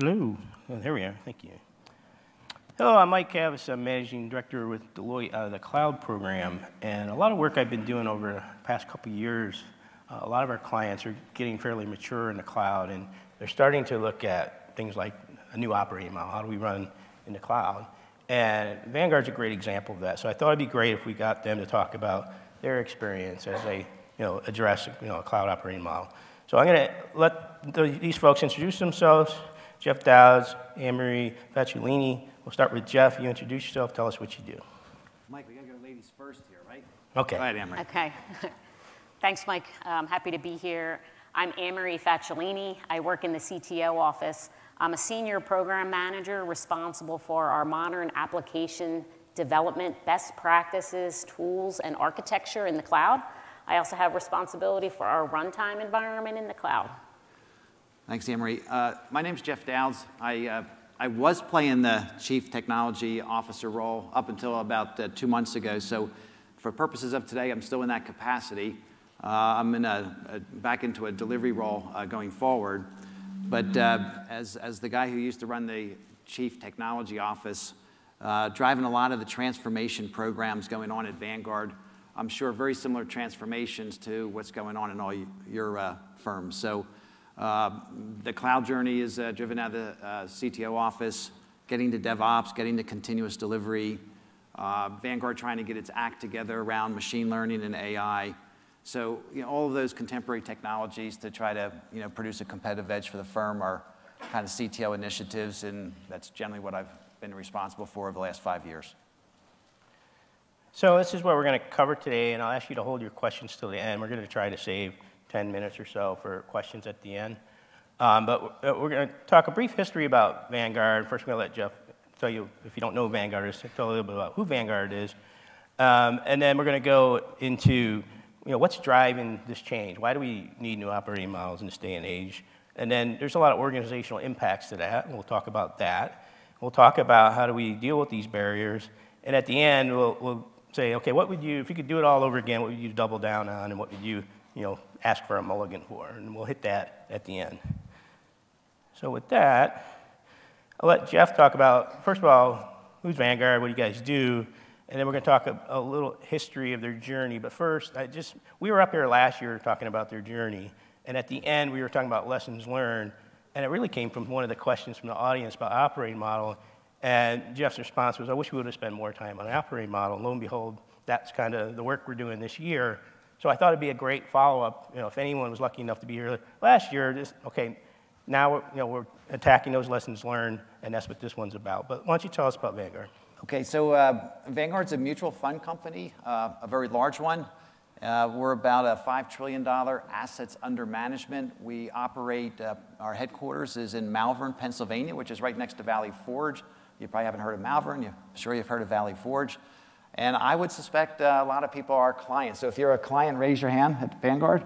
Hello. Oh, there we are. Thank you. Hello, I'm Mike Kavis. I'm Managing Director with Deloitte uh, the Cloud Program. And a lot of work I've been doing over the past couple of years, uh, a lot of our clients are getting fairly mature in the cloud, and they're starting to look at things like a new operating model. How do we run in the cloud? And Vanguard's a great example of that. So I thought it'd be great if we got them to talk about their experience as they you know, address you know, a cloud operating model. So I'm going to let the, these folks introduce themselves. Jeff Dowds, Anne-Marie Facciolini. We'll start with Jeff. You introduce yourself. Tell us what you do. Mike, we got to go ladies first here, right? Okay. Go ahead, Anne-Marie. Okay. Thanks, Mike. I'm happy to be here. I'm Anne-Marie Facciolini. I work in the CTO office. I'm a senior program manager responsible for our modern application development, best practices, tools, and architecture in the cloud. I also have responsibility for our runtime environment in the cloud. Thanks, Anne-Marie. Uh, my name's Jeff Dowds. I, uh, I was playing the Chief Technology Officer role up until about uh, two months ago. So for purposes of today, I'm still in that capacity. Uh, I'm in a, a, back into a delivery role uh, going forward. But uh, as, as the guy who used to run the Chief Technology Office, driving a lot of the transformation programs going on at Vanguard, I'm sure very similar transformations to what's going on in all your firms. So uh, the cloud journey is uh, driven out of the uh, CTO office, getting to DevOps, getting to continuous delivery, Vanguard trying to get its act together around machine learning and AI. So you know, all of those contemporary technologies to try to you know, produce a competitive edge for the firm are kind of CTO initiatives, and that's generally what I've been responsible for over the last five years. So this is what we're going to cover today, and I'll ask you to hold your questions till the end. We're going to try to save 10 minutes or so for questions at the end. Um, but we're going to talk a brief history about Vanguard. First, I'm going to let Jeff tell you, if you don't know Vanguard is, tell a little bit about who Vanguard is. Um, and then we're going to go into, you know, what's driving this change? Why do we need new operating models in this day and age? And then there's a lot of organizational impacts to that, and we'll talk about that. We'll talk about how do we deal with these barriers. And at the end, we'll, we'll say, okay, what would you, if you could do it all over again, what would you double down on, and what would you you know, ask for a mulligan for, and we'll hit that at the end. So with that, I'll let Jeff talk about, first of all, who's Vanguard, what do you guys do, and then we're going to talk a, a, little history of their journey. But first, I just, we were up here last year talking about their journey, and at the end, we were talking about lessons learned, and it really came from one of the questions from the audience about operating model, and Jeff's response was, I wish we would have spent more time on operating model. And lo and behold, that's kind of the work we're doing this year so I thought it'd be a great follow-up. You know, if anyone was lucky enough to be here last year, just okay. Now we're, you know, we're attacking those lessons learned, and that's what this one's about. But why don't you tell us about Vanguard? Okay, so uh, Vanguard's a mutual fund company, uh, a very large one. Uh, we're about a $5 trillion assets under management. We operate, uh, our headquarters is in Malvern, Pennsylvania, which is right next to Valley Forge. You probably haven't heard of Malvern. I'm sure you've heard of Valley Forge. And I would suspect uh, a lot of people are clients. So if you're a client, raise your hand at Vanguard.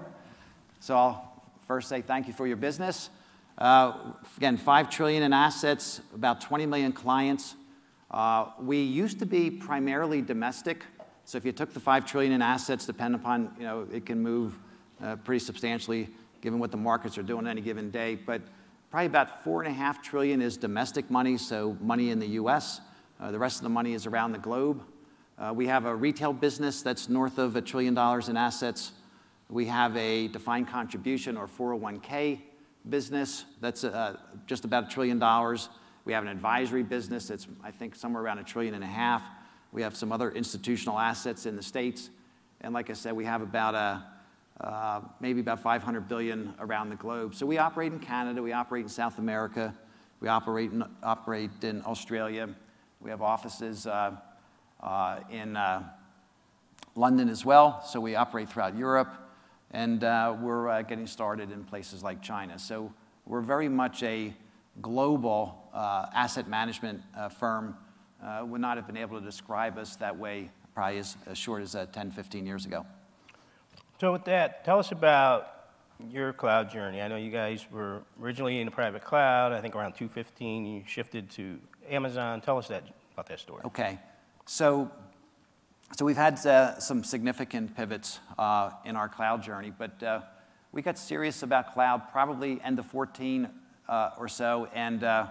So I'll first say thank you for your business. Uh, again, 5 trillion in assets, about 20 million clients. Uh, we used to be primarily domestic. So if you took the 5 trillion in assets, depending upon, you know, it can move uh, pretty substantially given what the markets are doing any given day. But probably about 4.5 trillion is domestic money, so money in the US. Uh, the rest of the money is around the globe. Uh, we have a retail business that's north of a trillion dollars in assets. We have a defined contribution or 401k business that's uh, just about a trillion dollars. We have an advisory business that's, I think, somewhere around a trillion and a half. We have some other institutional assets in the States. And like I said, we have uh, maybe about 500 billion around the globe. So we operate in Canada, we operate in South America, we operate in, Australia. We have offices Uh, in uh, London as well. So we operate throughout Europe, and uh, we're uh, getting started in places like China. So we're very much a global uh, asset management firm. would not have been able to describe us that way probably as, as short as 10, 15 years ago. So with that, tell us about your cloud journey. I know you guys were originally in a private cloud. I think around 2015 you shifted to Amazon. Tell us that about that story. Okay. So, so we've had uh, some significant pivots uh, in our cloud journey, but uh, we got serious about cloud probably end of 14, uh, or so. And uh,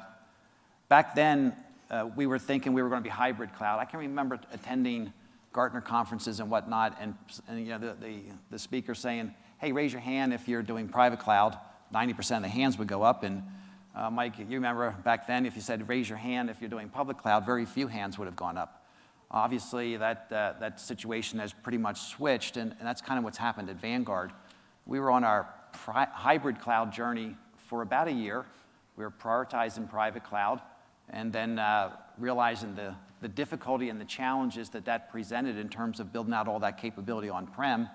back then, uh, we were thinking we were going to be hybrid cloud. I can remember attending Gartner conferences and whatnot, and, and you know, the, the, the speaker saying, hey, raise your hand if you're doing private cloud. 90% of the hands would go up. And uh, Mike, you remember back then, if you said raise your hand if you're doing public cloud, very few hands would have gone up. Obviously, that, uh, that situation has pretty much switched, and, and, that's kind of what's happened at Vanguard. We were on our hybrid cloud journey for about a year. We were prioritizing private cloud, and then uh, realizing the, the difficulty and the challenges that that presented in terms of building out all that capability on-prem.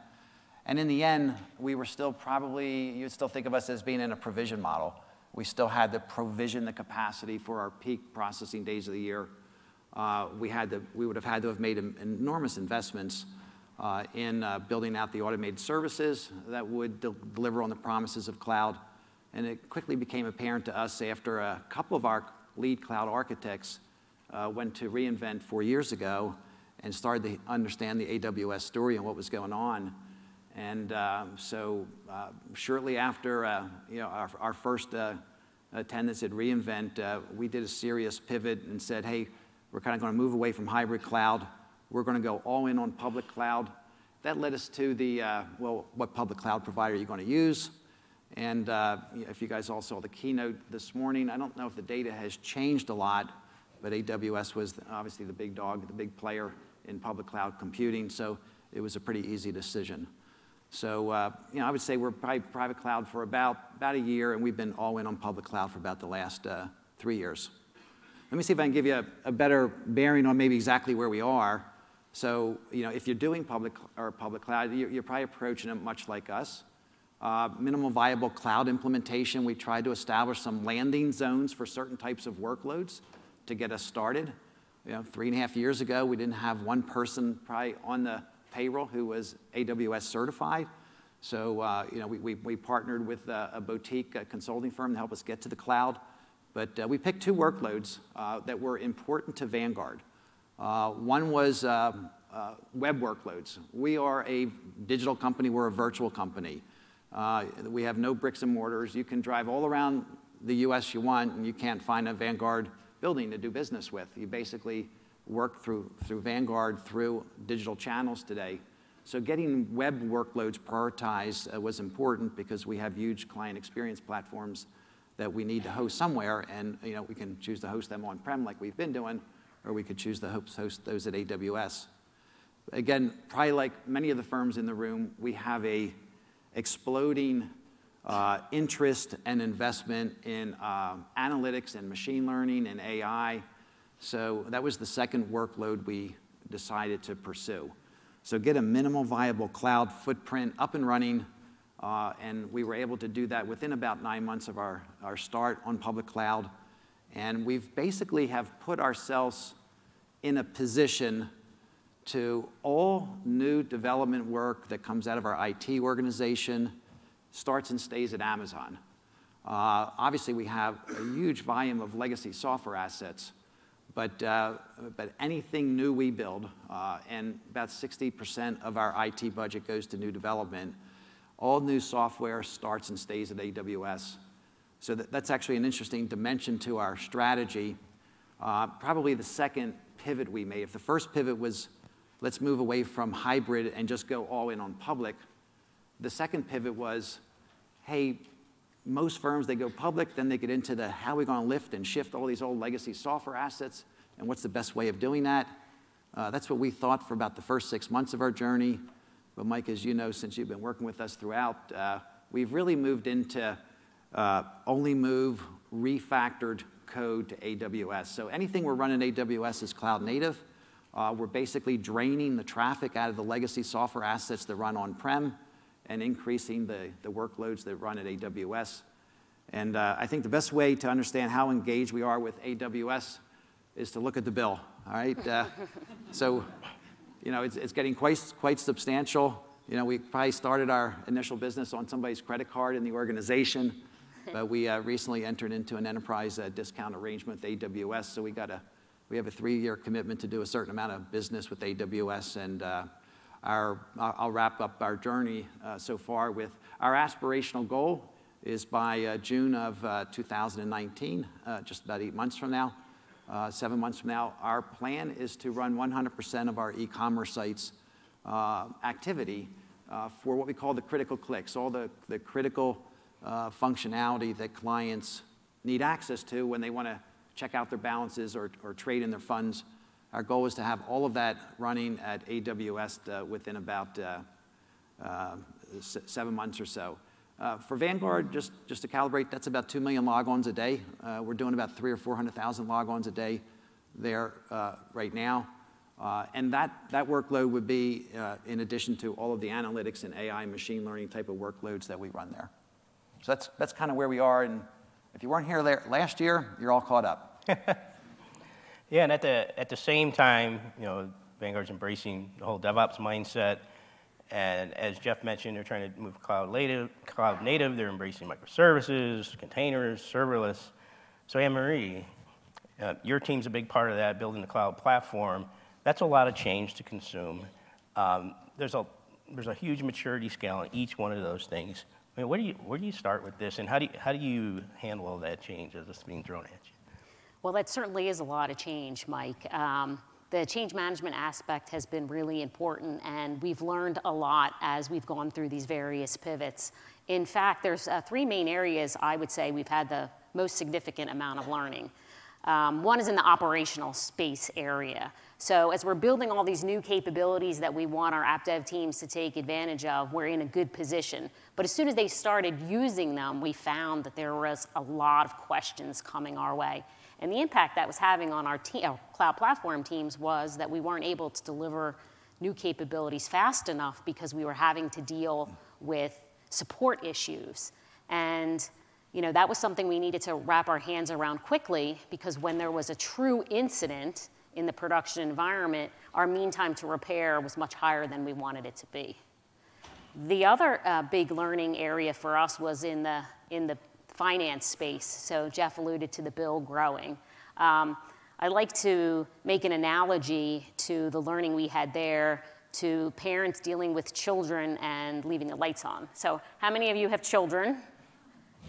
And in the end, we were still probably, you'd still think of us as being in a provision model. We still had to provision the capacity for our peak processing days of the year. Uh, we, had to, we would have had to have made enormous investments uh, in uh, building out the automated services that would de deliver on the promises of cloud. And it quickly became apparent to us after a couple of our lead cloud architects uh, went to reInvent four years ago and started to understand the AWS story and what was going on and uh, so uh, shortly after you know, our, our first attendance at reInvent, we did a serious pivot and said, hey, we're kind of going to move away from hybrid cloud. We're going to go all in on public cloud. That led us to the, uh, well, what public cloud provider are you going to use? And if you guys all saw the keynote this morning, I don't know if the data has changed a lot, but AWS was obviously the big dog, the big player in public cloud computing, so it was a pretty easy decision. So, uh, you know, I would say we're probably private cloud for about, about a year, and we've been all in on public cloud for about the last uh, three years. Let me see if I can give you a, a, better bearing on maybe exactly where we are. So, you know, if you're doing public or public cloud, you're, you're probably approaching it much like us. Uh, minimal viable cloud implementation, we tried to establish some landing zones for certain types of workloads to get us started. You know, three and a half years ago, we didn't have one person probably on the payroll who was AWS certified. So, uh, you know, we, we, we, partnered with a, a boutique a consulting firm to help us get to the cloud. But uh, we picked two workloads uh, that were important to Vanguard. Uh, one was web workloads. We are a digital company, we're a virtual company. we have no bricks and mortars. You can drive all around the US you want, and you can't find a Vanguard building to do business with. You basically work through, through Vanguard through digital channels today. So getting web workloads prioritized uh, was important because we have huge client experience platforms that we need to host somewhere, and you know, we can choose to host them on-prem like we've been doing, or we could choose to host those at AWS. Again, probably like many of the firms in the room, we have a exploding uh, interest and investment in uh, analytics and machine learning and AI. So that was the second workload we decided to pursue. So get a minimal viable cloud footprint up and running, uh, and we were able to do that within about nine months of our, our start on public cloud. And we've basically have put ourselves in a position to all new development work that comes out of our IT organization starts and stays at Amazon. Uh, obviously, we have a huge volume of legacy software assets, but, uh, but anything new we build, and about 60% of our IT budget goes to new development, all new software starts and stays at AWS. So that, that's actually an interesting dimension to our strategy. Uh, probably the second pivot we made. If the first pivot was let's move away from hybrid and just go all in on public, the second pivot was hey, most firms, they go public, then they get into the how are we going to lift and shift all these old legacy software assets, and what's the best way of doing that. Uh, that's what we thought for about the first six months of our journey. But Mike, as you know, since you've been working with us throughout, uh, we've really moved into uh, only move refactored code to AWS. So anything we're running AWS is cloud native. Uh, we're basically draining the traffic out of the legacy software assets that run on-prem and increasing the, the workloads that run at AWS. And uh, I think the best way to understand how engaged we are with AWS is to look at the bill, all right? Uh, so, you know, it's, it's getting quite, quite substantial. You know, we probably started our initial business on somebody's credit card in the organization, but we uh, recently entered into an enterprise uh, discount arrangement with AWS, so we got a, we have a three-year commitment to do a certain amount of business with AWS, and uh, our, I'll wrap up our journey uh, so far with our aspirational goal is by uh, June of uh, 2019, uh, just about eight months from now, uh, seven months from now, our plan is to run 100% of our e-commerce sites uh, activity uh, for what we call the critical clicks, all the, the critical functionality that clients need access to when they want to check out their balances or, or trade in their funds. Our goal is to have all of that running at AWS within about seven months or so. Uh, for Vanguard, just, just to calibrate, that's about 2 million logons a day. Uh, we're doing about three or 400,000 logons a day there uh, right now. Uh, and that, that workload would be uh, in addition to all of the analytics and AI machine learning type of workloads that we run there. So that's, that's kind of where we are. And if you weren't here last year, you're all caught up. yeah, and at the, at the same time, you know, Vanguard's embracing the whole DevOps mindset and as Jeff mentioned, they're trying to move cloud native. Cloud native. They're embracing microservices, containers, serverless. So Anne Marie, uh, your team's a big part of that, building the cloud platform. That's a lot of change to consume. Um, there's a there's a huge maturity scale on each one of those things. I mean, where do you where do you start with this, and how do you, how do you handle that change as it's being thrown at you? Well, that certainly is a lot of change, Mike. Um, the change management aspect has been really important, and we've learned a lot as we've gone through these various pivots. In fact, there's uh, three main areas I would say we've had the most significant amount of learning. Um, one is in the operational space area. So as we're building all these new capabilities that we want our app dev teams to take advantage of, we're in a good position. But as soon as they started using them, we found that there was a lot of questions coming our way. And the impact that was having on our, te- cloud platform teams was that we weren't able to deliver new capabilities fast enough because we were having to deal with support issues. And you know, that was something we needed to wrap our hands around quickly because when there was a true incident in the production environment, our mean time to repair was much higher than we wanted it to be. The other uh, big learning area for us was in the, in the finance space. So Jeff alluded to the bill growing. Um, I like to make an analogy to the learning we had there to parents dealing with children and leaving the lights on. So, how many of you have children?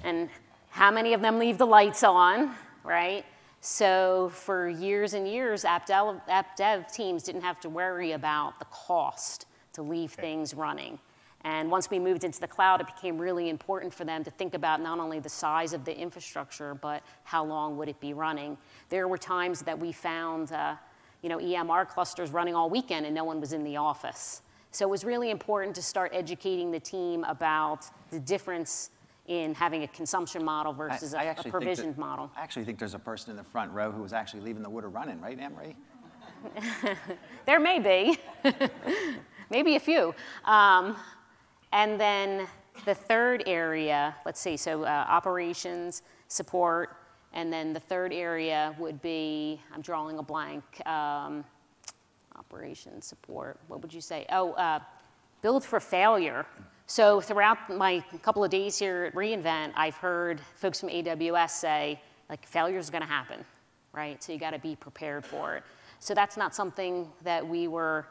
And how many of them leave the lights on, right? So, for years and years, app dev, app dev teams didn't have to worry about the cost to leave things running. And once we moved into the cloud, it became really important for them to think about not only the size of the infrastructure, but how long would it be running. There were times that we found, uh, you know, EMR clusters running all weekend and no one was in the office. So it was really important to start educating the team about the difference in having a consumption model versus I, I a, provisioned that, model. I actually think there's a person in the front row who was actually leaving the water running, right, Emery? there may be, maybe a few. Um, and then the third area, let's see, so uh, operations, support, and then the third area would be, I'm drawing a blank, um, operations, support, what would you say? Oh, uh, build for failure. So throughout my couple of days here at reInvent, I've heard folks from AWS say, like, failure is to happen, right? So you got to be prepared for it. So that's not something that we were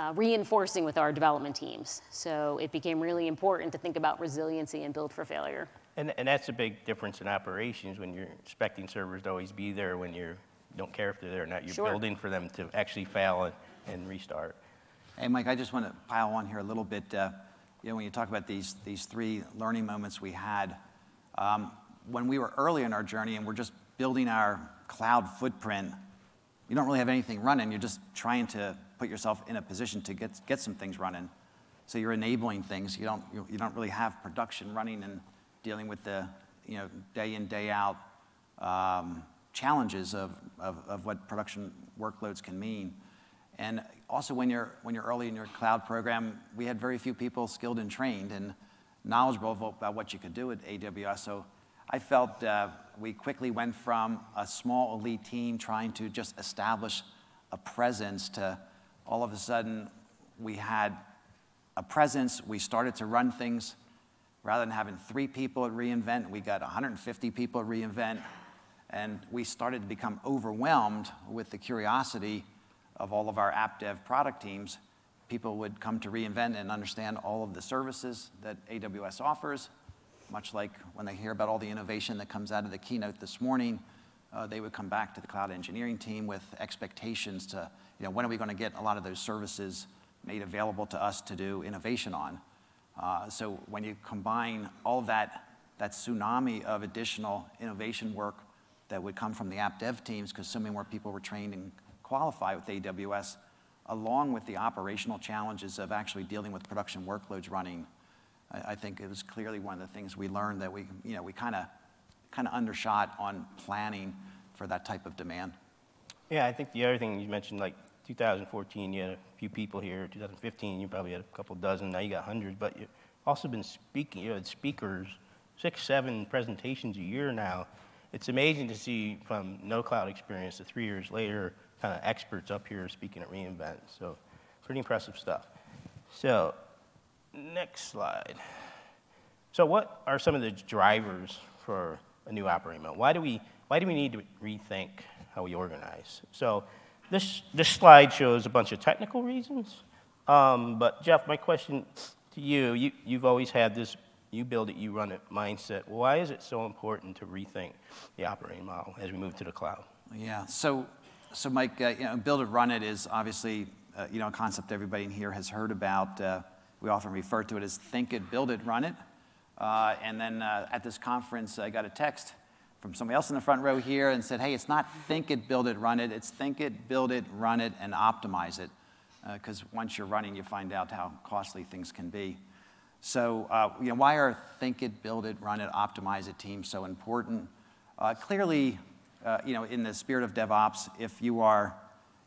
uh, reinforcing with our development teams. So it became really important to think about resiliency and build for failure. And, and that's a big difference in operations when you're expecting servers to always be there when you don't care if they're there or not. You're sure. building for them to actually fail and, and, restart. Hey, Mike, I just want to pile on here a little bit. Uh, you know, when you talk about these, these three learning moments we had, um, when we were early in our journey and we're just building our cloud footprint, you don't really have anything running. You're just trying to put yourself in a position to get, get some things running. So you're enabling things. You don't, you, you don't really have production running and dealing with the you know, day in, day out um, challenges of, of, of what production workloads can mean. And also when you're, when you're early in your cloud program, we had very few people skilled and trained and knowledgeable about what you could do at AWS. So I felt uh, we quickly went from a small elite team trying to just establish a presence to all of a sudden we had a presence. We started to run things. Rather than having three people at reInvent, we got 150 people at reInvent. And we started to become overwhelmed with the curiosity of all of our app dev product teams. People would come to reInvent and understand all of the services that AWS offers. much like when they hear about all the innovation that comes out of the keynote this morning, uh, they would come back to the cloud engineering team with expectations to, you know, when are we going to get a lot of those services made available to us to do innovation on? Uh, so when you combine all that, that tsunami of additional innovation work that would come from the app dev teams, because so many more people were trained and qualified with AWS, along with the operational challenges of actually dealing with production workloads running, I, I think it was clearly one of the things we learned that we, you know, we kind of kind of undershot on planning for that type of demand. Yeah, I think the other thing you mentioned, like 2014, you had a few people here. 2015, you probably had a couple dozen. Now you got hundreds, but you've also been speaking. You had speakers, six, seven presentations a year now. It's amazing to see from no cloud experience to three years later, kind of experts up here speaking at reInvent. So, pretty impressive stuff. So, next slide. So, what are some of the drivers for a new operating model? Why do we, why do we need to rethink how we organize? So this, this slide shows a bunch of technical reasons. Um, but Jeff, my question to you, you, you've always had this you build it, you run it mindset. Why is it so important to rethink the operating model as we move to the cloud? Yeah, so, so Mike, uh, you know, build it, run it is obviously uh, you know, a concept everybody in here has heard about. Uh, we often refer to it as think it, build it, run it. Uh, and then uh, at this conference, I got a text from somebody else in the front row here and said, hey, it's not think it, build it, run it. It's think it, build it, run it, and optimize it. Because uh, once you're running, you find out how costly things can be. So, uh, you know, why are think it, build it, run it, optimize it teams so important? Uh, clearly, uh, you know, in the spirit of DevOps, if you are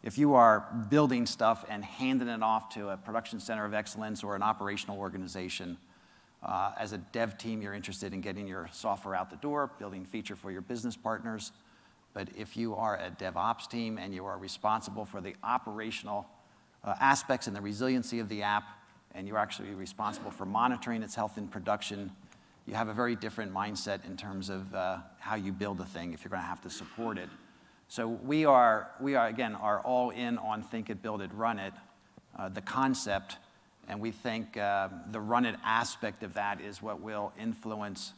if you are building stuff and handing it off to a production center of excellence or an operational organization, uh, as a dev team, you're interested in getting your software out the door, building feature for your business partners. But if you are a DevOps team and you are responsible for the operational uh, aspects and the resiliency of the app, and you're actually responsible for monitoring its health in production, you have a very different mindset in terms of uh, how you build a thing if you're going to have to support it. So we are, we are again, are all in on think it, build it, run it. Uh, the concept and we think uh, the run it aspect of that is what will influence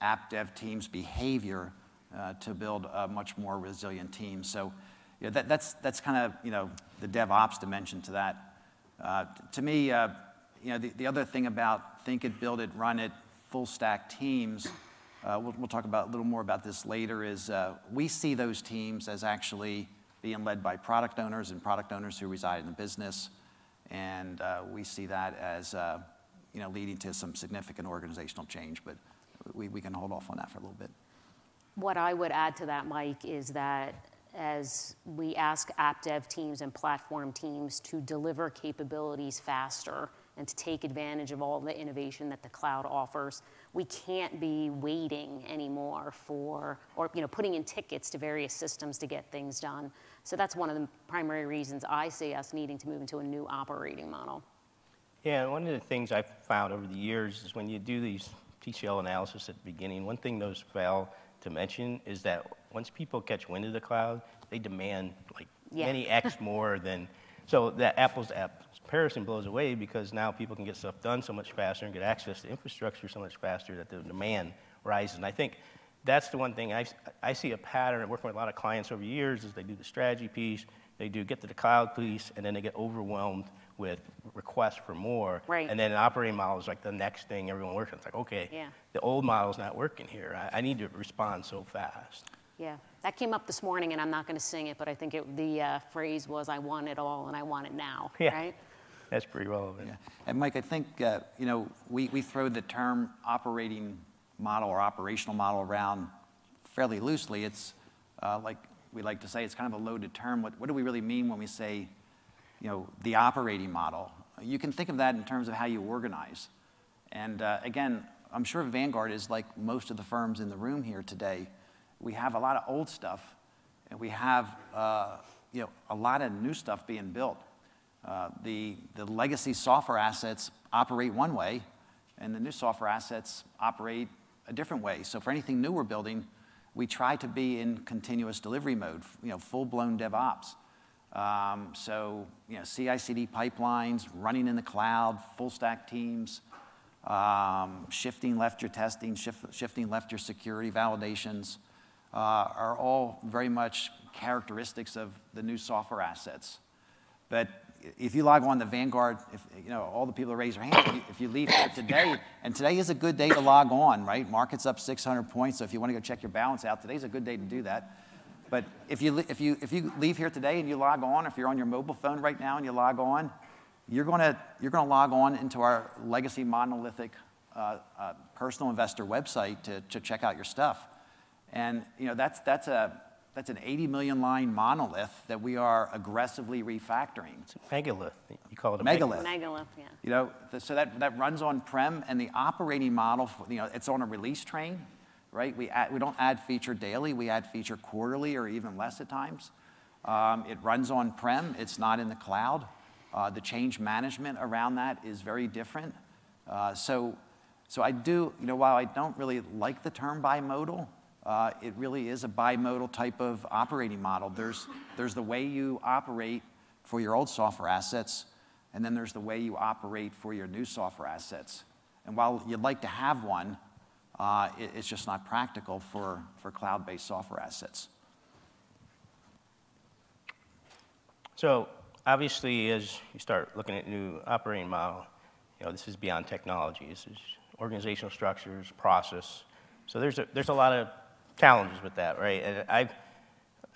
app dev teams' behavior uh, to build a much more resilient team. So yeah, that, that's, that's kind of you know, the DevOps dimension to that. Uh, to me, uh, you know, the, the other thing about think it, build it, run it, full stack teams, uh, we'll, we'll, talk about a little more about this later, is uh, we see those teams as actually being led by product owners and product owners who reside in the business. And uh, we see that as uh, you know, leading to some significant organizational change, but we, we can hold off on that for a little bit. What I would add to that, Mike, is that as we ask app dev teams and platform teams to deliver capabilities faster and to take advantage of all the innovation that the cloud offers, we can't be waiting anymore for, or you know, putting in tickets to various systems to get things done. So that's one of the primary reasons I see us needing to move into a new operating model. Yeah, one of the things I've found over the years is when you do these TCO analysis at the beginning, one thing those fail to mention is that once people catch wind of the cloud, they demand like yeah. many X more than, so that apples to apples comparison blows away because now people can get stuff done so much faster and get access to infrastructure so much faster that the demand rises. And I think that's the one thing I, I see a pattern of working with a lot of clients over years is they do the strategy piece, they do get to the cloud piece, and then they get overwhelmed with requests for more. Right. And then an operating model is like the next thing everyone works on. It's like, okay, yeah. the old model is not working here. I, I, need to respond so fast. Yeah, that came up this morning, and I'm not going to sing it, but I think it, the uh, phrase was, I want it all and I want it now, yeah. right? That's pretty relevant. Yeah. And Mike, I think, uh, you know, we, we throw the term operating model or operational model around fairly loosely. It's uh, like we like to say, it's kind of a loaded term. What, what do we really mean when we say, you know, the operating model? You can think of that in terms of how you organize. And uh, again, I'm sure Vanguard is like most of the firms in the room here today. We have a lot of old stuff, and we have uh, you know, a lot of new stuff being built. Uh, the, the legacy software assets operate one way, and the new software assets operate a different way. So for anything new we're building, we try to be in continuous delivery mode, you know, full-blown DevOps. Um, so, you know, CI/CD pipelines, running in the cloud, full-stack teams. um, shifting left your testing, shift, shifting left your security validations, uh, are all very much characteristics of the new software assets. But if you log on to Vanguard, if you know all the people raise their hand, if you, if you leave today, and today is a good day to log on, right? Market's up 600 points, so if you want to go check your balance out, today's a good day to do that. But if you, if you, if you leave here today and you log on, if you're on your mobile phone right now and you log on, you're going to, you're to log on into our legacy monolithic uh, uh, personal investor website to, to check out your stuff. And you know, that's, that's, a, that's an 80 million line monolith that we are aggressively refactoring. It's a megalith. You call it a Megalith. Megalith, yeah. You know, th- so that, that runs on-prem, and the operating model, for, you know, it's on a release train, right? We, add, we don't add feature daily, we add feature quarterly or even less at times. Um, it runs on-prem, it's not in the cloud. Uh, the change management around that is very different. Uh, so, so I do, you know, while I don't really like the term bimodal, uh, it really is a bimodal type of operating model. There's, there's the way you operate for your old software assets, and then there's the way you operate for your new software assets. And while you'd like to have one, uh, it, it's just not practical for, for cloud-based software assets. So obviously, as you start looking at new operating model, you know, this is beyond technology. This is organizational structures, process. So there's a, there's a lot of challenges with that, right? And I've,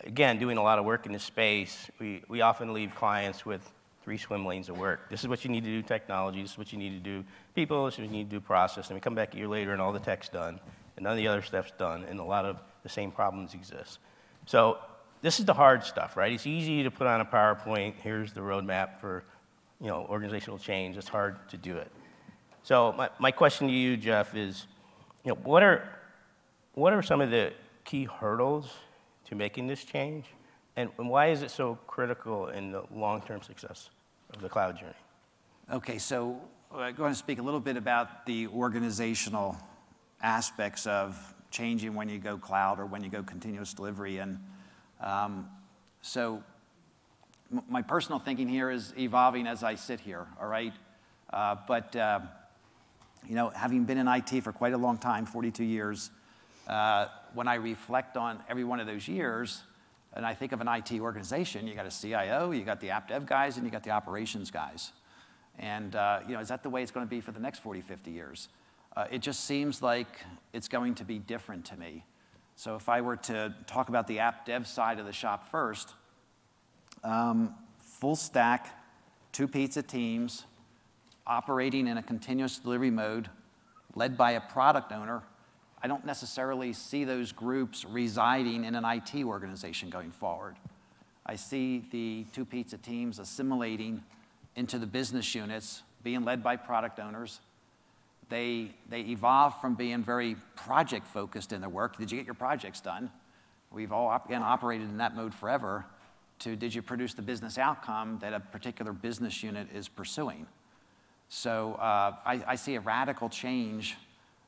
again, doing a lot of work in this space, we, we often leave clients with three swim lanes of work. This is what you need to do technology, this is what you need to do people, this is what you need to do process. And we come back a year later and all the tech's done, and none of the other stuff's done, and a lot of the same problems exist. So this is the hard stuff, right? It's easy to put on a PowerPoint, here's the roadmap for you know, organizational change. It's hard to do it. So my, my question to you, Jeff, is, you know, what are, what are some of the key hurdles to making this change? And, and why is it so critical in the long-term success of the cloud journey? Okay, so I'm going to speak a little bit about the organizational aspects of changing when you go cloud or when you go continuous delivery. And um, so my personal thinking here is evolving as I sit here, all right? Uh, but, uh, you know, having been in IT for quite a long time, 42 years, uh, when I reflect on every one of those years, and I think of an IT organization, you got a CIO, you got the app dev guys, and you got the operations guys. And, uh, you know, is that the way it's going to be for the next 40, 50 years? Uh, it just seems like it's going to be different to me. So if I were to talk about the app dev side of the shop first, um, full stack, two pizza teams, operating in a continuous delivery mode, led by a product owner, I don't necessarily see those groups residing in an IT organization going forward. I see the two pizza teams assimilating into the business units, being led by product owners. They, they evolve from being very project focused in their work. Did you get your projects done? We've all, again, operated in that mode forever to did you produce the business outcome that a particular business unit is pursuing? So uh, I, I, see a radical change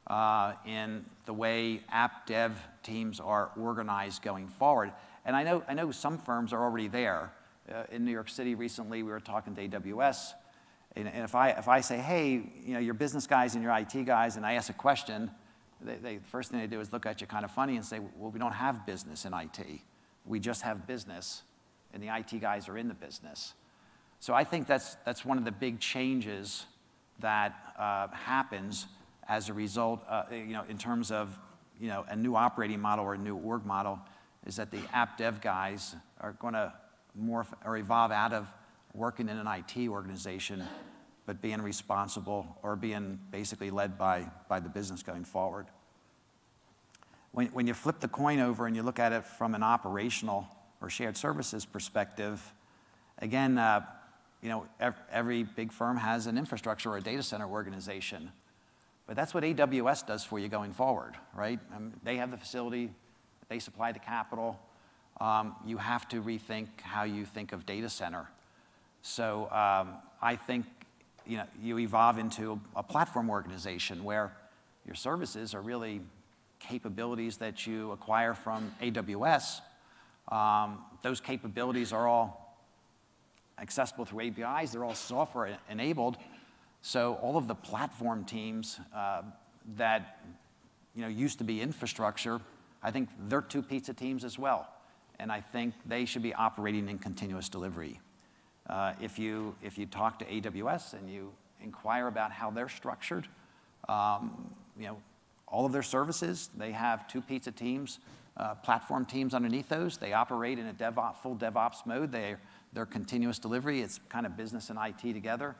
uh, in the way app dev teams are organized going forward. And I know, I know some firms are already there. Uh, in New York City recently, we were talking to AWS. And, and, if, I, if I say, hey, you know, your business guys and your IT guys, and I ask a question, they, they, the first thing they do is look at you kind of funny and say, well, we don't have business in IT. We just have business and the IT guys are in the business. So I think that's, that's one of the big changes that uh, happens as a result, uh, you know, in terms of you know, a new operating model or a new org model, is that the app dev guys are going to morph or evolve out of working in an IT organization, but being responsible or being basically led by, by the business going forward. When, when you flip the coin over and you look at it from an operational or shared services perspective, again, uh, you know, every big firm has an infrastructure or a data center organization. But that's what AWS does for you going forward, right? Um, they have the facility, they supply the capital. Um, you have to rethink how you think of data center. So um, I think you, know, you evolve into a platform organization where your services are really capabilities that you acquire from AWS um, those capabilities are all accessible through APIs. They're all software enabled. So all of the platform teams uh, that you know, used to be infrastructure, I think they're two pizza teams as well. And I think they should be operating in continuous delivery. Uh, if, you, if you talk to AWS and you inquire about how they're structured, um, you know, all of their services, they have two pizza teams, uh, platform teams underneath those. They operate in a DevOps, full DevOps mode. They, they're continuous delivery. It's kind of business and IT together.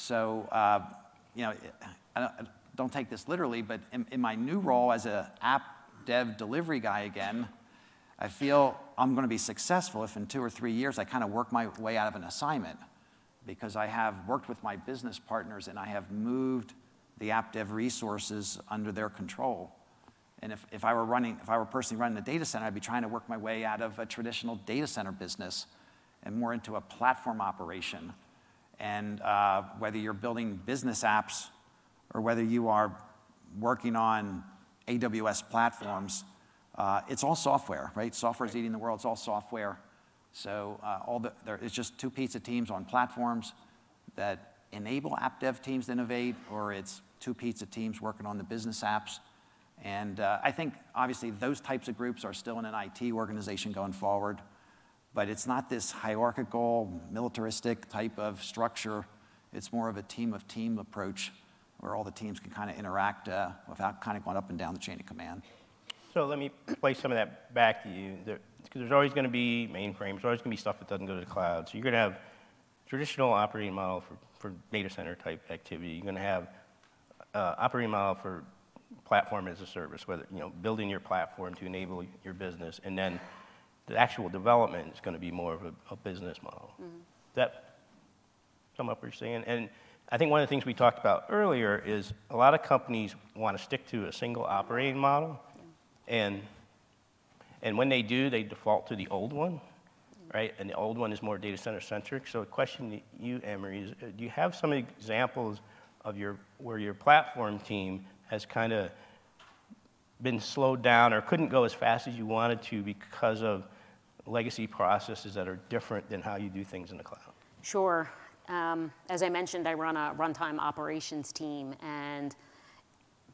So, uh, you know, I don't, don't, take this literally, but in, in my new role as an app dev delivery guy again, I feel I'm going to be successful if in two or three years I kind of work my way out of an assignment because I have worked with my business partners and I have moved the app dev resources under their control. And if, if I were running, if I were personally running a data center, I'd be trying to work my way out of a traditional data center business and more into a platform operation. And uh, whether you're building business apps or whether you are working on AWS platforms, uh, it's all software, right? Software is eating the world, it's all software. So uh, all the, there, it's just two pizza teams on platforms that enable app dev teams to innovate, or it's two pizza teams working on the business apps. And uh, I think obviously those types of groups are still in an IT organization going forward, but it's not this hierarchical, militaristic type of structure. It's more of a team of team approach where all the teams can kind of interact uh, without kind of going up and down the chain of command. So let me play some of that back to you. There, there's always going to be mainframes. There's always going to be stuff that doesn't go to the cloud. So you're going to have traditional operating model for, for data center type activity. You're going to have uh, operating model for platform as a service, whether, you know, building your platform to enable your business, and then the actual development is going to be more of a, a business model. Mm-hmm. That sum up what you're saying? And I think one of the things we talked about earlier is a lot of companies want to stick to a single operating model, and and when they do, they default to the old one, right? And the old one is more data center centric. So, the question to you, Anne-Marie, is: uh, Do you have some examples of your where your platform team has kind of been slowed down or couldn't go as fast as you wanted to because of legacy processes that are different than how you do things in the cloud? Sure. Um, as I mentioned, I run a runtime operations team, and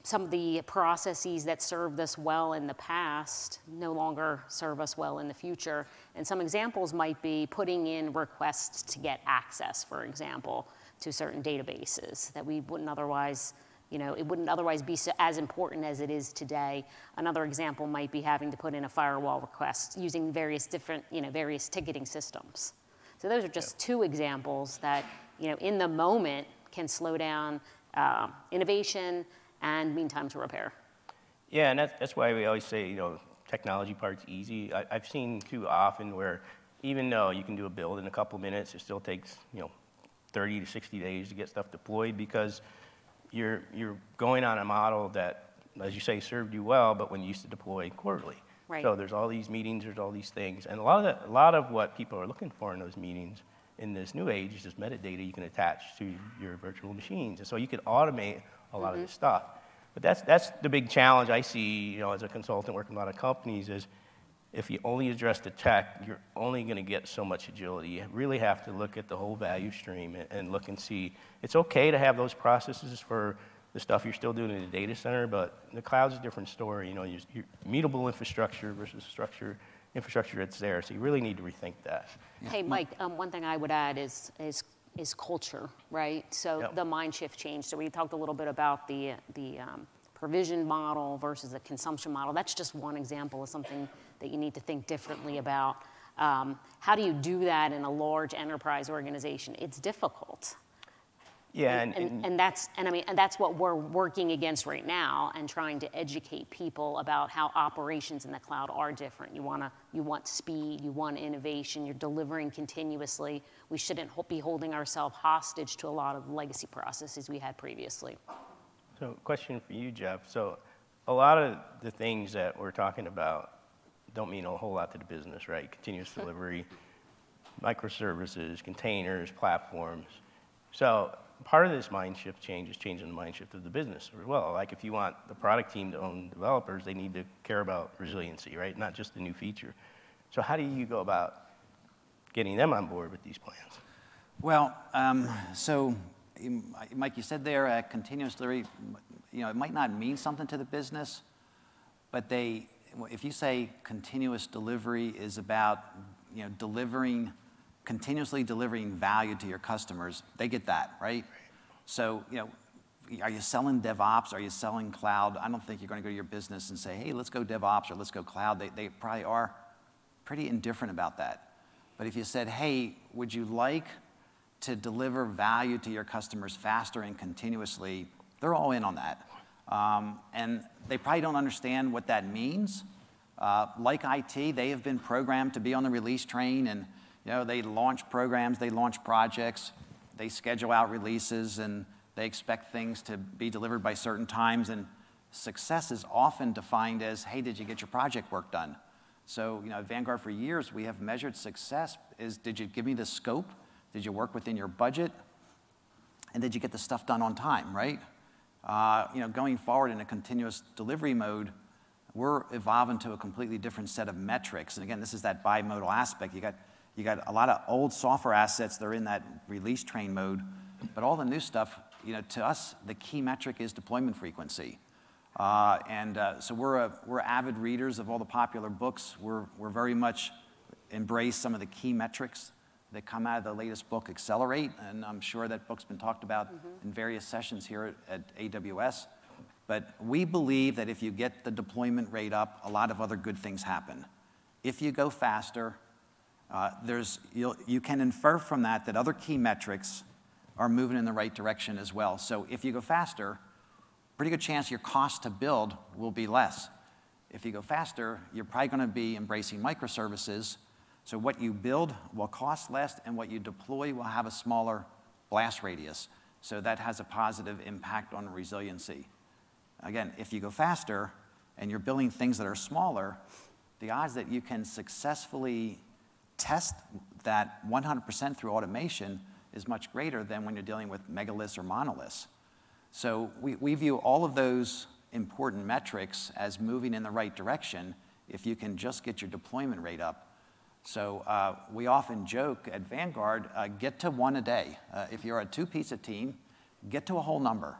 some of the processes that served us well in the past no longer serve us well in the future. And some examples might be putting in requests to get access, for example, to certain databases that we wouldn't otherwise you know, it wouldn't otherwise be so, as important as it is today. Another example might be having to put in a firewall request using various different, you know, various ticketing systems. So those are just two examples that, you know, in the moment can slow down uh, innovation and mean time to repair. Yeah, and that's, that's why we always say, you know, technology part's easy. I, I've seen too often where even though you can do a build in a couple minutes, it still takes, you know, 30 to 60 days to get stuff deployed because you're, you're going on a model that, as you say, served you well, but when you used to deploy quarterly. Right. So there's all these meetings, there's all these things. And a lot, of the, a lot of what people are looking for in those meetings in this new age is just metadata you can attach to your virtual machines. And so you can automate a lot mm-hmm. of this stuff. But that's, that's the big challenge I see, you know, as a consultant working with a lot of companies is if you only address the tech, you're only going to get so much agility. You really have to look at the whole value stream and, and, look and see. It's okay to have those processes for the stuff you're still doing in the data center, but the cloud's a different story. You know, you're, you're mutable infrastructure versus structure infrastructure that's there. So you really need to rethink that. Hey, Mike, um, one thing I would add is, is, is culture, right? So yep. the mind shift change. So we talked a little bit about the, the um, provision model versus the consumption model. That's just one example of something that you need to think differently about. Um, how do you do that in a large enterprise organization? It's difficult. Yeah, and, and, and, and, that's and I mean and that's what we're working against right now and trying to educate people about how operations in the cloud are different. You want to you want speed, you want innovation, you're delivering continuously. We shouldn't be holding ourselves hostage to a lot of legacy processes we had previously. So, question for you, Jeff. So, a lot of the things that we're talking about don't mean a whole lot to the business, right? Continuous delivery, microservices, containers, platforms. So part of this mind shift change is changing the mind shift of the business as well. Like if you want the product team to own developers, they need to care about resiliency, right? Not just the new feature. So how do you go about getting them on board with these plans? Well, um, so Mike, you said there, uh, continuous delivery, you know, it might not mean something to the business, but they, if you say continuous delivery is about, you know, delivering, continuously delivering value to your customers, they get that, right? So, you know, are you selling DevOps? Are you selling cloud? I don't think you're going to go to your business and say, hey, let's go DevOps or let's go cloud. They, they probably are pretty indifferent about that. But if you said, hey, would you like to deliver value to your customers faster and continuously, they're all in on that. Um, and they probably don't understand what that means. Uh, like IT, they have been programmed to be on the release train and you know, they launch programs, they launch projects, they schedule out releases, and they expect things to be delivered by certain times. And success is often defined as, hey, did you get your project work done? So, you know, at Vanguard for years, we have measured success is, did you give me the scope? Did you work within your budget? And did you get the stuff done on time, right? Uh, you know, going forward in a continuous delivery mode, we're evolving to a completely different set of metrics. And again, this is that bimodal aspect. You got, you got a lot of old software assets that are in that release train mode, but all the new stuff, you know, to us, the key metric is deployment frequency. Uh, and uh, so we're, a, we're avid readers of all the popular books. We're, we're very much embrace some of the key metrics that come out of the latest book, Accelerate, and I'm sure that book's been talked about mm -hmm. in various sessions here at, at AWS. But we believe that if you get the deployment rate up, a lot of other good things happen. If you go faster, uh, there's, you can infer from that that other key metrics are moving in the right direction as well. So if you go faster, pretty good chance your cost to build will be less. If you go faster, you're probably going to be embracing microservices so what you build will cost less, and what you deploy will have a smaller blast radius. So that has a positive impact on resiliency. Again, if you go faster and you're building things that are smaller, the odds that you can successfully test that 100% through automation is much greater than when you're dealing with megaliths or monoliths. So we, we view all of those important metrics as moving in the right direction if you can just get your deployment rate up so uh, we often joke at Vanguard, uh, get to one a day. Uh, if you're a two-pizza team, get to a whole number,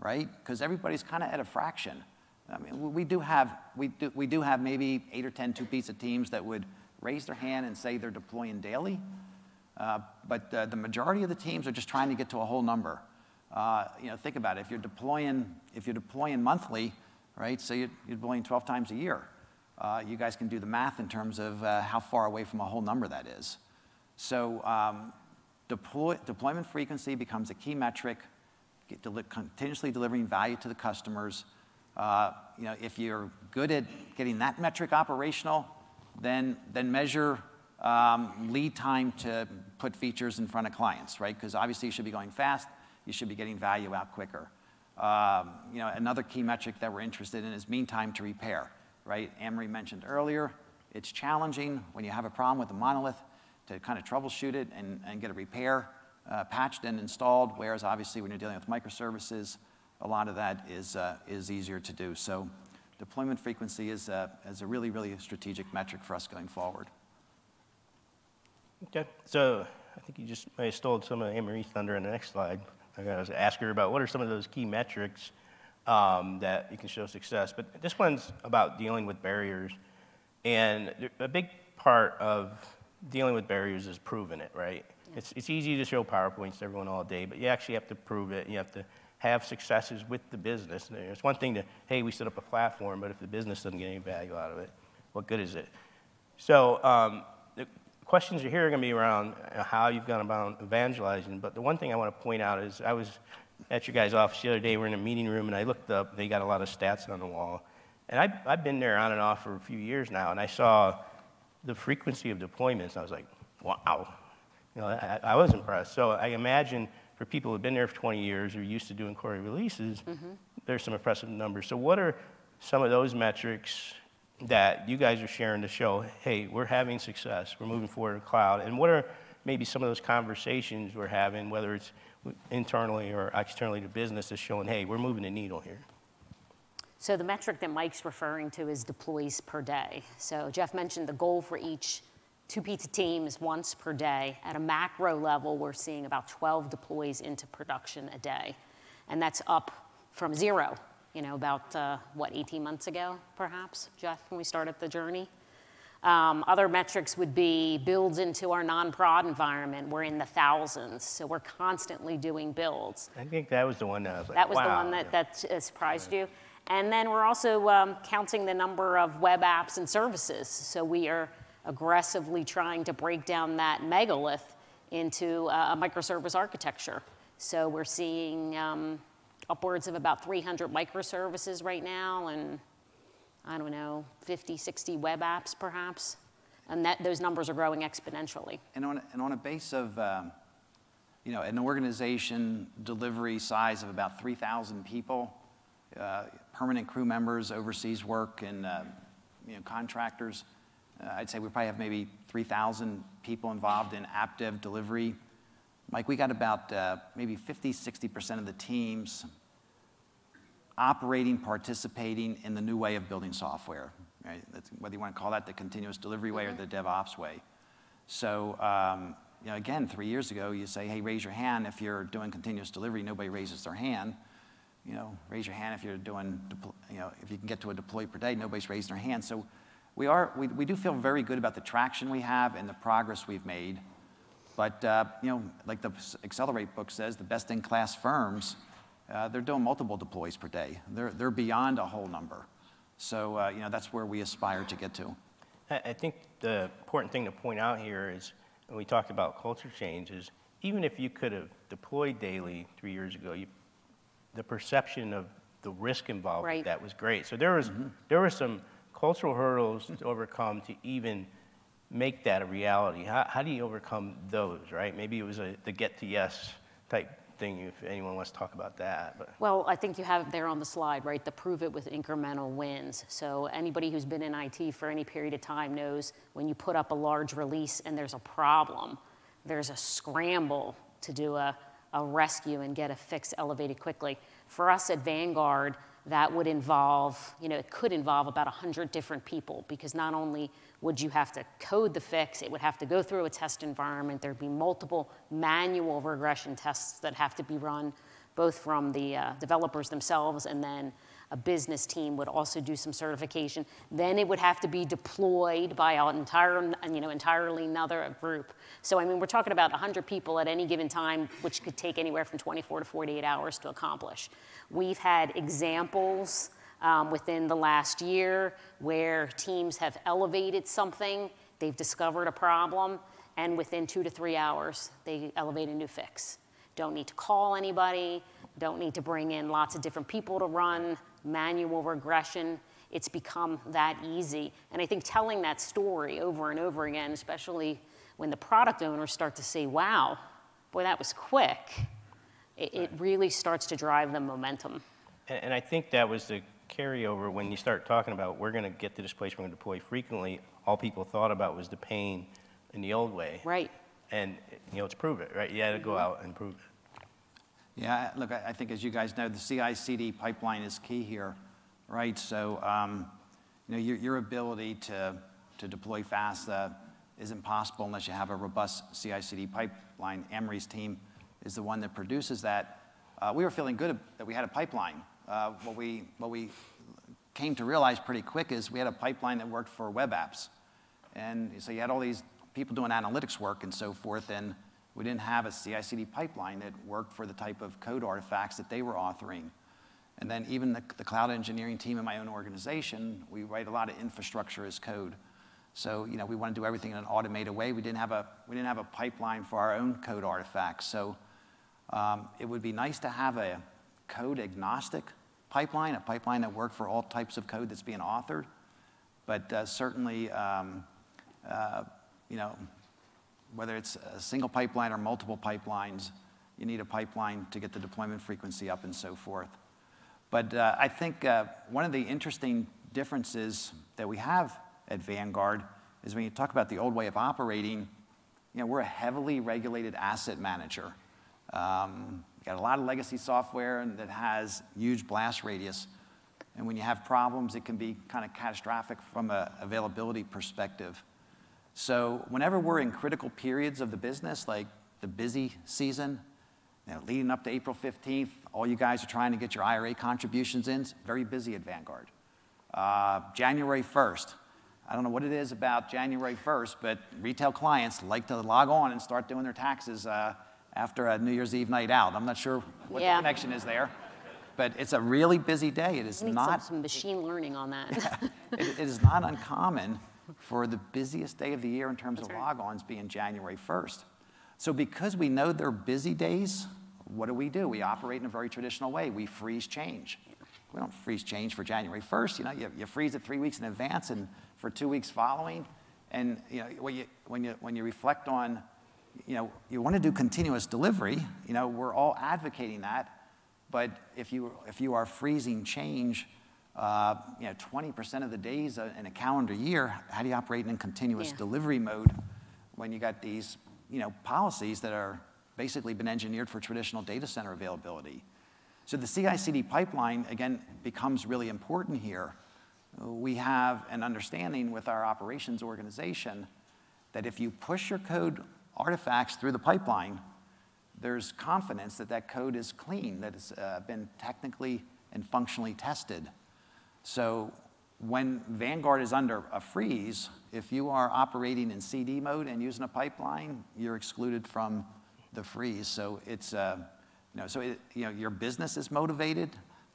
right? Because everybody's kind of at a fraction. I mean, we do have we do, we do have maybe eight or ten two-pizza teams that would raise their hand and say they're deploying daily, uh, but uh, the majority of the teams are just trying to get to a whole number. Uh, you know, think about it. If you're deploying if you're deploying monthly, right? So you're, you're deploying 12 times a year uh, you guys can do the math in terms of uh, how far away from a whole number that is. So um, deploy, deployment frequency becomes a key metric, deli continuously delivering value to the customers. Uh, you know, if you're good at getting that metric operational, then, then measure um, lead time to put features in front of clients, right? Because obviously you should be going fast, you should be getting value out quicker. Um, you know, another key metric that we're interested in is mean time to repair right? Anne-Marie mentioned earlier, it's challenging when you have a problem with a monolith to kind of troubleshoot it and, and get a repair uh, patched and installed, whereas obviously when you're dealing with microservices, a lot of that is, uh, is easier to do. So deployment frequency is a, is a really, really strategic metric for us going forward. Okay, so I think you just may have stole some of Anne-Marie's thunder in the next slide. I got to ask her about what are some of those key metrics um, that you can show success. But this one's about dealing with barriers. And a big part of dealing with barriers is proving it, right? Yeah. It's, it's easy to show PowerPoints to everyone all day, but you actually have to prove it. You have to have successes with the business. It's one thing to, hey, we set up a platform, but if the business doesn't get any value out of it, what good is it? So um, the questions you hear are going to be around how you've gone about evangelizing, but the one thing I want to point out is I was at your guys' office the other day. We're in a meeting room, and I looked up. They got a lot of stats on the wall. And I've, I've been there on and off for a few years now, and I saw the frequency of deployments. I was like, wow. You know, I, I was impressed. So I imagine for people who've been there for 20 years or used to doing quarterly releases, mm-hmm. there's some impressive numbers. So what are some of those metrics that you guys are sharing to show, hey, we're having success, we're moving forward to cloud, and what are maybe some of those conversations we're having, whether it's internally or externally to business is showing, hey, we're moving the needle here. So the metric that Mike's referring to is deploys per day. So Jeff mentioned the goal for each two pizza teams once per day. At a macro level, we're seeing about 12 deploys into production a day. And that's up from zero, you know, about, uh, what, 18 months ago, perhaps, Jeff, when we started the journey? Um, other metrics would be builds into our non-prod environment. We're in the thousands, so we're constantly doing builds. I think that was the one that was like, That was the one that, that uh, surprised you. And then we're also um, counting the number of web apps and services. So we are aggressively trying to break down that megalith into uh, a microservice architecture. So we're seeing um, upwards of about 300 microservices right now, and I don't know, 50, 60 web apps perhaps. And that, those numbers are growing exponentially. And on, and on a base of, um, you know, an organization delivery size of about 3,000 people, uh, permanent crew members, overseas work, and uh, you know, contractors, uh, I'd say we probably have maybe 3,000 people involved in app dev delivery. Mike, we got about uh, maybe 50, 60% of the teams operating, participating in the new way of building software, right? That's, whether you want to call that the continuous delivery way or the DevOps way. So, um, you know, again, three years ago, you say, hey, raise your hand if you're doing continuous delivery. Nobody raises their hand. You know, raise your hand if you're doing, you know, if you can get to a deploy per day. Nobody's raising their hand. So, we are, we, we do feel very good about the traction we have and the progress we've made. But, uh, you know, like the Accelerate book says, the best-in-class firms, uh, they're doing multiple deploys per day. They're, they're beyond a whole number. So, uh, you know, that's where we aspire to get to. I, I think the important thing to point out here is, when we talked about culture change, is even if you could have deployed daily three years ago, you, the perception of the risk involved Right. that was great. So there was, there were some cultural hurdles to overcome to even make that a reality. How, how do you overcome those, right? Maybe it was a, the get to yes type thing, if anyone wants to talk about that. But Well, I think you have it there on the slide, right? The prove it with incremental wins. So anybody who's been in IT for any period of time knows when you put up a large release and there's a problem, there's a scramble to do a, a rescue and get a fix elevated quickly. For us at Vanguard, that would involve, you know, it could involve about 100 different people because not only would you have to code the fix, it would have to go through a test environment. There'd be multiple manual regression tests that have to be run, both from the uh, developers themselves and then a business team would also do some certification. Then it would have to be deployed by an entire, you know, entirely another group. So I mean, we're talking about 100 people at any given time, which could take anywhere from 24 to 48 hours to accomplish. We've had examples um, within the last year where teams have elevated something, they've discovered a problem, and within two to three hours, they elevate a new fix. Don't need to call anybody, don't need to bring in lots of different people to run manual regression. It's become that easy. And I think telling that story over and over again, especially when the product owners start to say, wow, boy, that was quick, it, it really starts to drive the momentum. And, and I think that was the carryover when you start talking about we're going to get to this place we're going to deploy frequently. All people thought about was the pain in the old way. Right. And you know, let's prove it, right? You had to go mm-hmm. out and prove it. Yeah, look, I think as you guys know, the CI/CD pipeline is key here, right? So, um, you know, your, ability to, deploy fast uh, isn't possible unless you have a robust CI/CD pipeline. Anne-Marie's team is the one that produces that. Uh, we were feeling good that we had a pipeline. Uh, what we what we came to realize pretty quick is we had a pipeline that worked for web apps, and so you had all these people doing analytics work and so forth, and we didn't have a CI/CD pipeline that worked for the type of code artifacts that they were authoring. And then even the, the cloud engineering team in my own organization, we write a lot of infrastructure as code. So you know we want to do everything in an automated way. We didn't have a we didn't have a pipeline for our own code artifacts. So um, it would be nice to have a code agnostic pipeline, a pipeline that worked for all types of code that's being authored. But uh, certainly, um, uh, you know, whether it's a single pipeline or multiple pipelines, you need a pipeline to get the deployment frequency up and so forth. But uh, I think uh, one of the interesting differences that we have at Vanguard is when you talk about the old way of operating, you know, we're a heavily regulated asset manager. Um, got a lot of legacy software that has huge blast radius. And when you have problems, it can be kind of catastrophic from an availability perspective. So whenever we're in critical periods of the business, like the busy season, you know, leading up to April 15th, all you guys are trying to get your IRA contributions in, very busy at Vanguard. Uh, January 1st, I don't know what it is about January 1st, but retail clients like to log on and start doing their taxes uh, after a New Year's Eve night out. I'm not sure what Yeah. the connection is there, but it's a really busy day. It is Need some, not some machine learning on that. it, it is not uncommon for the busiest day of the year in terms of log-ons being January 1st. So because we know they're busy days, what do we do? We operate in a very traditional way. We freeze change. We don't freeze change for January 1st. You know, you, you freeze it three weeks in advance and for two weeks following. And you know, when you, when you, when you reflect on, you know, you want to do continuous delivery, you know, we're all advocating that. But if you, if you are freezing change, uh, you know, 20% of the days uh, in a calendar year, how do you operate in continuous Yeah. delivery mode when you got these, you know, policies that are basically been engineered for traditional data center availability? So the CI/CD pipeline again becomes really important here. We have an understanding with our operations organization that if you push your code artifacts through the pipeline, there's confidence that that code is clean, that it's uh, been technically and functionally tested. So when Vanguard is under a freeze, if you are operating in CD mode and using a pipeline, you're excluded from the freeze. So it's, uh, you know, so it, you know, your business is motivated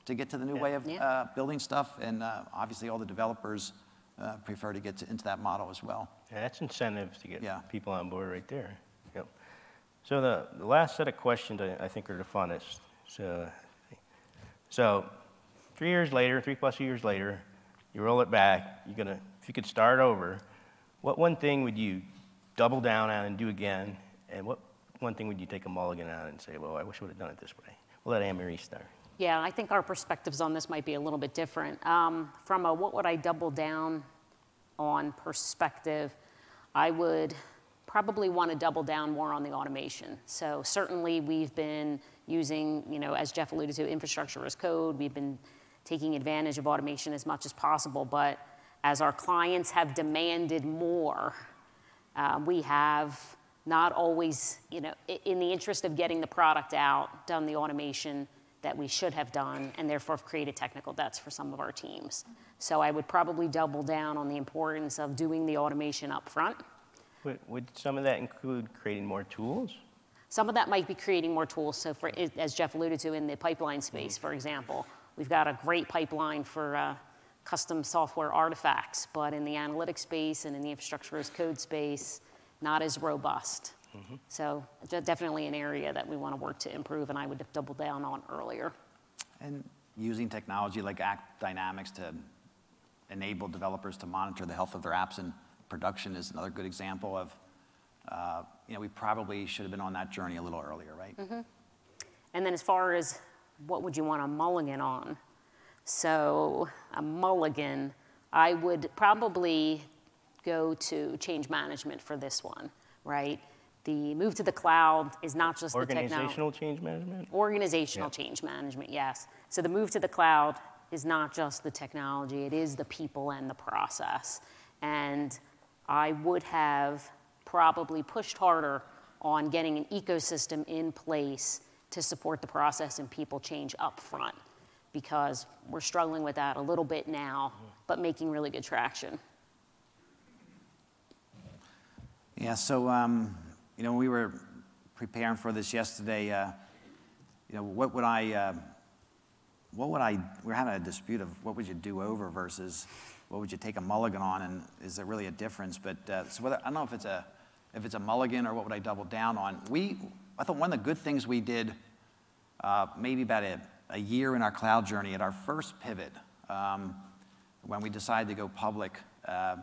to get to the new way of Yeah. uh, building stuff, and uh, obviously all the developers uh, prefer to get to, into that model as well. Yeah, that's incentive to get Yeah. people on board right there. Yep. So the, the last set of questions I, I think are the funnest. So, so three years later, three plus years later, you roll it back. You're gonna, if you could start over, what one thing would you double down on and do again? And what one thing would you take a mulligan on and say, well, I wish I would have done it this way? We'll let Anne-Marie start. Yeah, I think our perspectives on this might be a little bit different. Um, from a what would I double down on perspective, I would probably want to double down more on the automation. So certainly we've been using, you know, as Jeff alluded to, infrastructure as code. We've been taking advantage of automation as much as possible, but as our clients have demanded more, uh, we have not always, you know, in the interest of getting the product out, done the automation that we should have done, and therefore have created technical debts for some of our teams. So I would probably double down on the importance of doing the automation up front. Would, would some of that include creating more tools? Some of that might be creating more tools. So, for, as Jeff alluded to, in the pipeline space, for example, we've got a great pipeline for uh, custom software artifacts, but in the analytics space and in the infrastructure as code space, not as robust. So, definitely an area that we want to work to improve, and I would double down on earlier. And using technology like AppDynamics to enable developers to monitor the health of their apps in production is another good example of, uh, you know, we probably should have been on that journey a little earlier, right? And then as far as what would you want a mulligan on? So a mulligan, I would probably go to change management for this one, right? The move to the cloud is not just the technology. Organizational change management? Organizational Yeah. change management, yes. So the move to the cloud is not just the technology, it is the people and the process. And I would have probably pushed harder on getting an ecosystem in place to support the process and people change up front because we're struggling with that a little bit now, but making really good traction. Yeah, so, um, you know, we were preparing for this yesterday, uh, you know, what would I, uh, what would I, we we're having a dispute of what would you do over versus what would you take a mulligan on, and is there really a difference? But, uh, so whether, I don't know if it's a, if it's a mulligan or what would I double down on. We, I thought one of the good things we did uh, maybe about a, a year in our cloud journey at our first pivot, um, when we decided to go public, uh,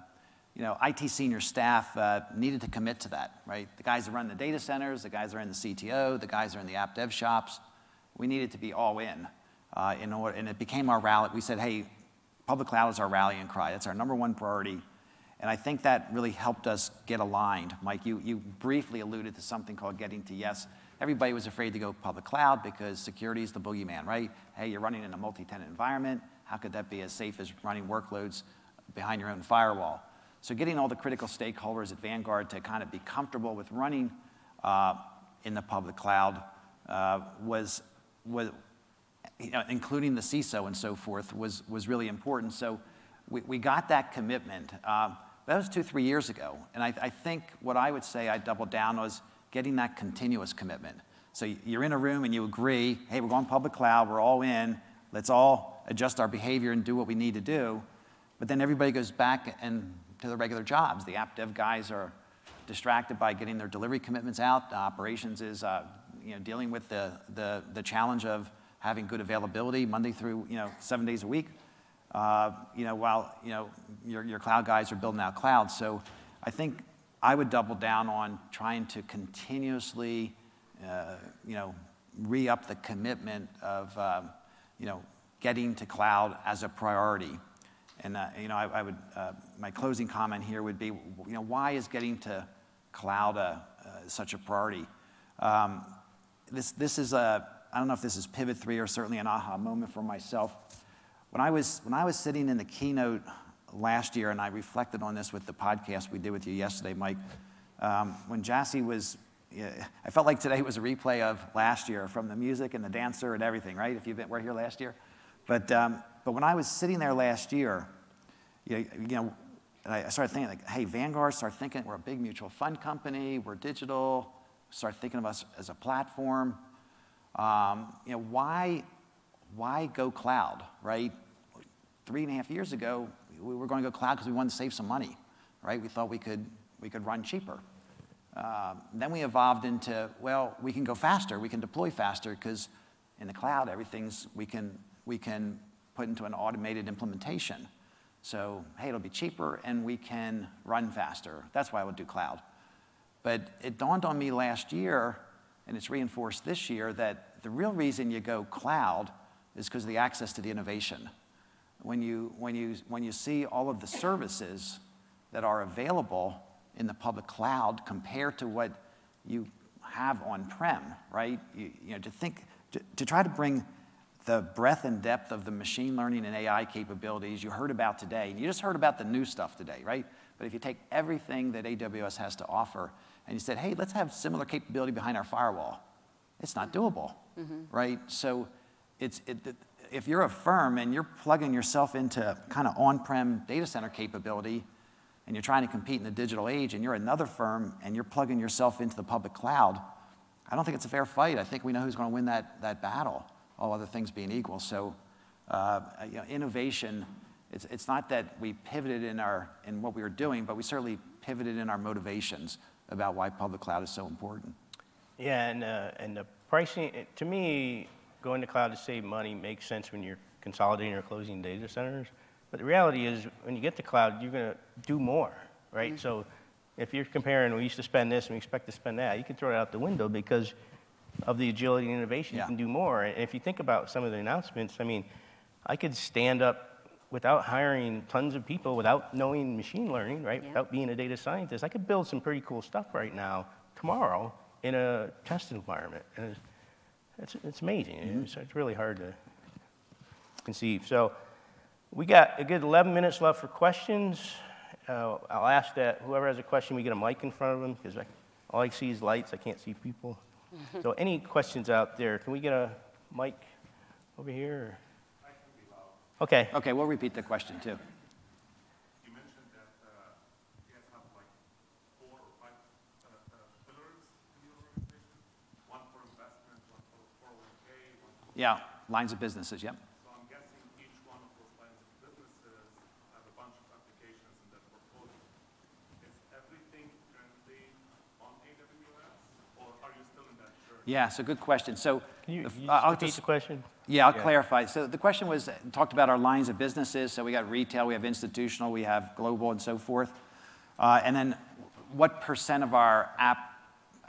you know, IT senior staff uh, needed to commit to that, right? The guys that run the data centers, the guys that are in the CTO, the guys that are in the app dev shops, we needed to be all in. Uh, in order, and it became our rally. We said, hey, public cloud is our rallying cry. That's our number one priority. And I think that really helped us get aligned. Mike, you, you briefly alluded to something called getting to yes. Everybody was afraid to go public cloud because security is the boogeyman, right? Hey, you're running in a multi-tenant environment. How could that be as safe as running workloads behind your own firewall? So getting all the critical stakeholders at Vanguard to kind of be comfortable with running uh, in the public cloud uh, was, was you know, including the CISO and so forth, was, was really important. So we, we got that commitment. Um, that was two, three years ago. And I, I think what I would say I doubled down was getting that continuous commitment. So you're in a room and you agree, hey, we're going public cloud, we're all in, let's all adjust our behavior and do what we need to do. But then everybody goes back and to their regular jobs. The app dev guys are distracted by getting their delivery commitments out. The operations is uh, you know, dealing with the, the, the challenge of having good availability Monday through you know, seven days a week. Uh, you know, while you know, your, your cloud guys are building out cloud. So I think I would double down on trying to continuously uh, you know, re-up the commitment of um, you know, getting to cloud as a priority. And uh, you know, I, I would, uh, my closing comment here would be, you know, why is getting to cloud a, uh, such a priority? Um, this, this is a, I don't know if this is pivot three or certainly an aha moment for myself. When I was, when I was sitting in the keynote last year, and I reflected on this with the podcast we did with you yesterday, Mike, um, when Jassy was, I felt like today was a replay of last year from the music and the dancer and everything, right? If you were here last year. But, um, but when I was sitting there last year, you know, I started thinking, like, hey, Vanguard, start thinking we're a big mutual fund company, we're digital, start thinking of us as a platform. Um, you know, why, why go cloud, right? Three and a half years ago, we were going to go cloud because we wanted to save some money, right? We thought we could, we could run cheaper. Um, then we evolved into, well, we can go faster, we can deploy faster because in the cloud, everything's, we can, we can put into an automated implementation. So, hey, it'll be cheaper and we can run faster. That's why I would do cloud. But it dawned on me last year, and it's reinforced this year, that the real reason you go cloud is because of the access to the innovation. When you, when, you, when you see all of the services that are available in the public cloud compared to what you have on-prem, right? You, you know, to think, to, to try to bring the breadth and depth of the machine learning and AI capabilities you heard about today, and you just heard about the new stuff today, right? But if you take everything that AWS has to offer and you said, hey, let's have similar capability behind our firewall, it's not doable, mm-hmm. right? So it's, it, if you're a firm and you're plugging yourself into kind of on-prem data center capability and you're trying to compete in the digital age and you're another firm and you're plugging yourself into the public cloud, I don't think it's a fair fight. I think we know who's going to win that, that battle, all other things being equal. So uh, you know, innovation, it's, it's not that we pivoted in, our, in what we were doing, but we certainly pivoted in our motivations about why public cloud is so important. Yeah, and, uh, and the pricing, to me, going to cloud to save money makes sense when you're consolidating or closing data centers. But the reality is, when you get to cloud, you're going to do more, right? Mm-hmm. So if you're comparing, we used to spend this and we expect to spend that, you can throw it out the window because of the agility and innovation. Yeah. You can do more. And if you think about some of the announcements, I mean, I could stand up without hiring tons of people, without knowing machine learning, right? Yeah. Without being a data scientist, I could build some pretty cool stuff right now, tomorrow, in a test environment. And it's, it's, it's amazing. Mm-hmm. It's, it's really hard to conceive. So we got a good 11 minutes left for questions. Uh, I'll ask that whoever has a question, we get a mic in front of them because all I see is lights. I can't see people. so any questions out there? Can we get a mic over here? Okay. Okay, we'll repeat the question too. You mentioned that uh, you guys have like four or five uh, uh, pillars in your organization. One for investment, one for 401k, one for... Yeah, lines of businesses, yep. So I'm guessing each one of those lines of businesses have a bunch of applications in that portfolio. Is everything currently on AWS, or are you still in that journey? Yeah, so good question. So, Can you, you uh, repeat just, the question? Yeah, I'll yeah. clarify. So the question was talked about our lines of businesses. So we got retail, we have institutional, we have global, and so forth. Uh, and then what percent of our app,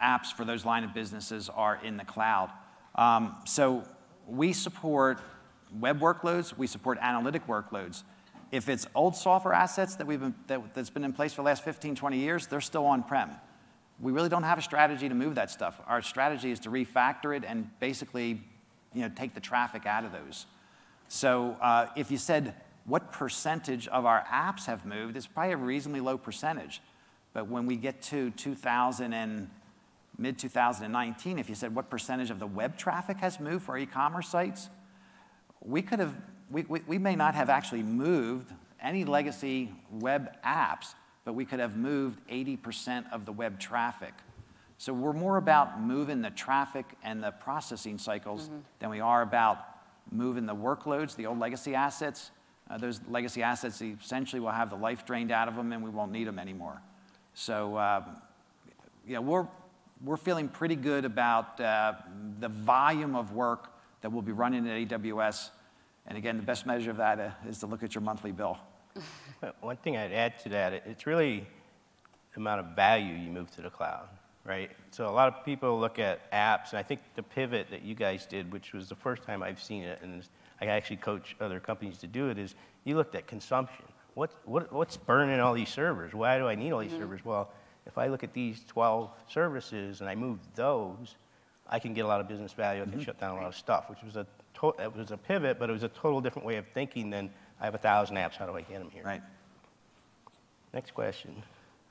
apps for those line of businesses are in the cloud? Um, so we support web workloads, we support analytic workloads. If it's old software assets that we've been, that, that's been in place for the last 15, 20 years, they're still on-prem. We really don't have a strategy to move that stuff. Our strategy is to refactor it and basically you know, take the traffic out of those. So uh, if you said what percentage of our apps have moved it's probably a reasonably low percentage. But when we get to 2000 and mid 2019, if you said what percentage of the web traffic has moved for e-commerce sites, we could have, we, we, we may not have actually moved any legacy web apps, but we could have moved 80% of the web traffic. So we're more about moving the traffic and the processing cycles than we are about moving the workloads, the old legacy assets. Uh, those legacy assets essentially will have the life drained out of them and we won't need them anymore. So, uh, you know, we're, we're feeling pretty good about uh, the volume of work that we'll be running at AWS. And again, the best measure of that uh, to look at your monthly bill. One thing I'd add to that, it's really the amount of value you move to the cloud, right? So a lot of people look at apps, and I think the pivot that you guys did, which was the first time I've seen it, and I actually coach other companies to do it, is you looked at consumption. What, what, what's burning all these servers? Why do I need all these servers? Well, if I look at these 12 services and I move those, I can get a lot of business value. I can mm-hmm. shut down a lot of stuff, which was a it was a pivot, but it was a total different way of thinking than I have a thousand apps. How do I get them here? Right. Next question.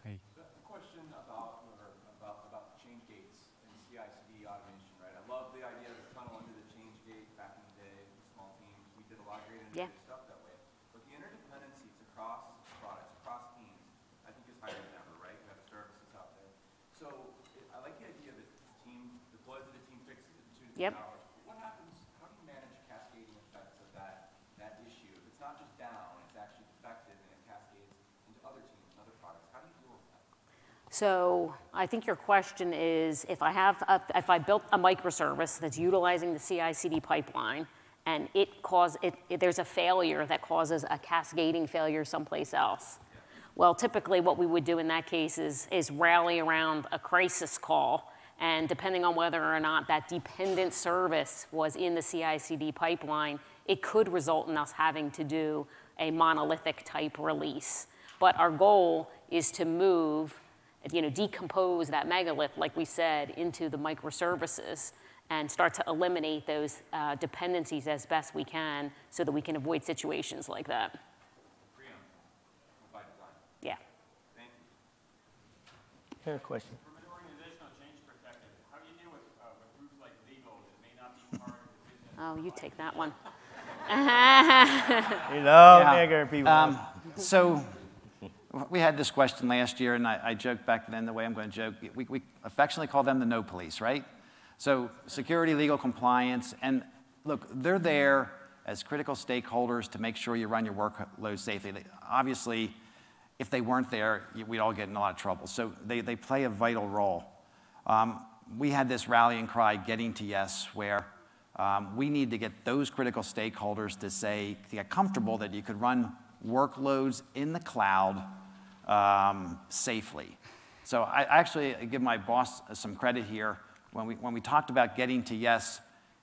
The question about, or about, about change gates and CI/CD automation, right? I love the idea of the tunnel under the change gate back in the day, with small teams. We did a lot of great Yeah. innovative stuff that way. But the interdependencies across products, across teams, I think is higher than ever, right? We have services out there. So it- I like the idea that the team deploys it, the team fixes it in two to three Yep. What happens, how do you manage cascading effects of that, that issue? If it's not just down, it's actually defective and it cascades into other teams and other products, how do you deal with that? So I think your question is, if I have, a- if I built a microservice that's utilizing the CI/CD pipeline, and it cause, it, it- there's a failure that causes a cascading failure someplace else. Well, typically what we would do in that case is, is rally around a crisis call, and depending on whether or not that dependent service was in the CI/CD pipeline, it could result in us having to do a monolithic type release. But our goal is to move, you know, decompose that megalith, like we said, into the microservices and start to eliminate those uh, dependencies as best we can so that we can avoid situations like that. Preempt by design? Yeah. Thank you. Here, question. From an organizational change perspective, how do you deal with, uh, with groups like legal that may not be part of the business? Oh, you take that one. You know, Yeah. bigger people. Um, so we had this question last year, and I, I joked back then the way I'm going to joke. We, we affectionately call them the no police, right? So security, legal compliance, and look, they're there as critical stakeholders to make sure you run your workload safely. They, obviously, if they weren't there, we'd all get in a lot of trouble. So they, they play a vital role. Um, we had this rallying cry, getting to yes, where um, we need to get those critical stakeholders to say, to get comfortable that you could run workloads in the cloud um, safely. So I actually give my boss some credit here. When we, when we talked about getting to yes,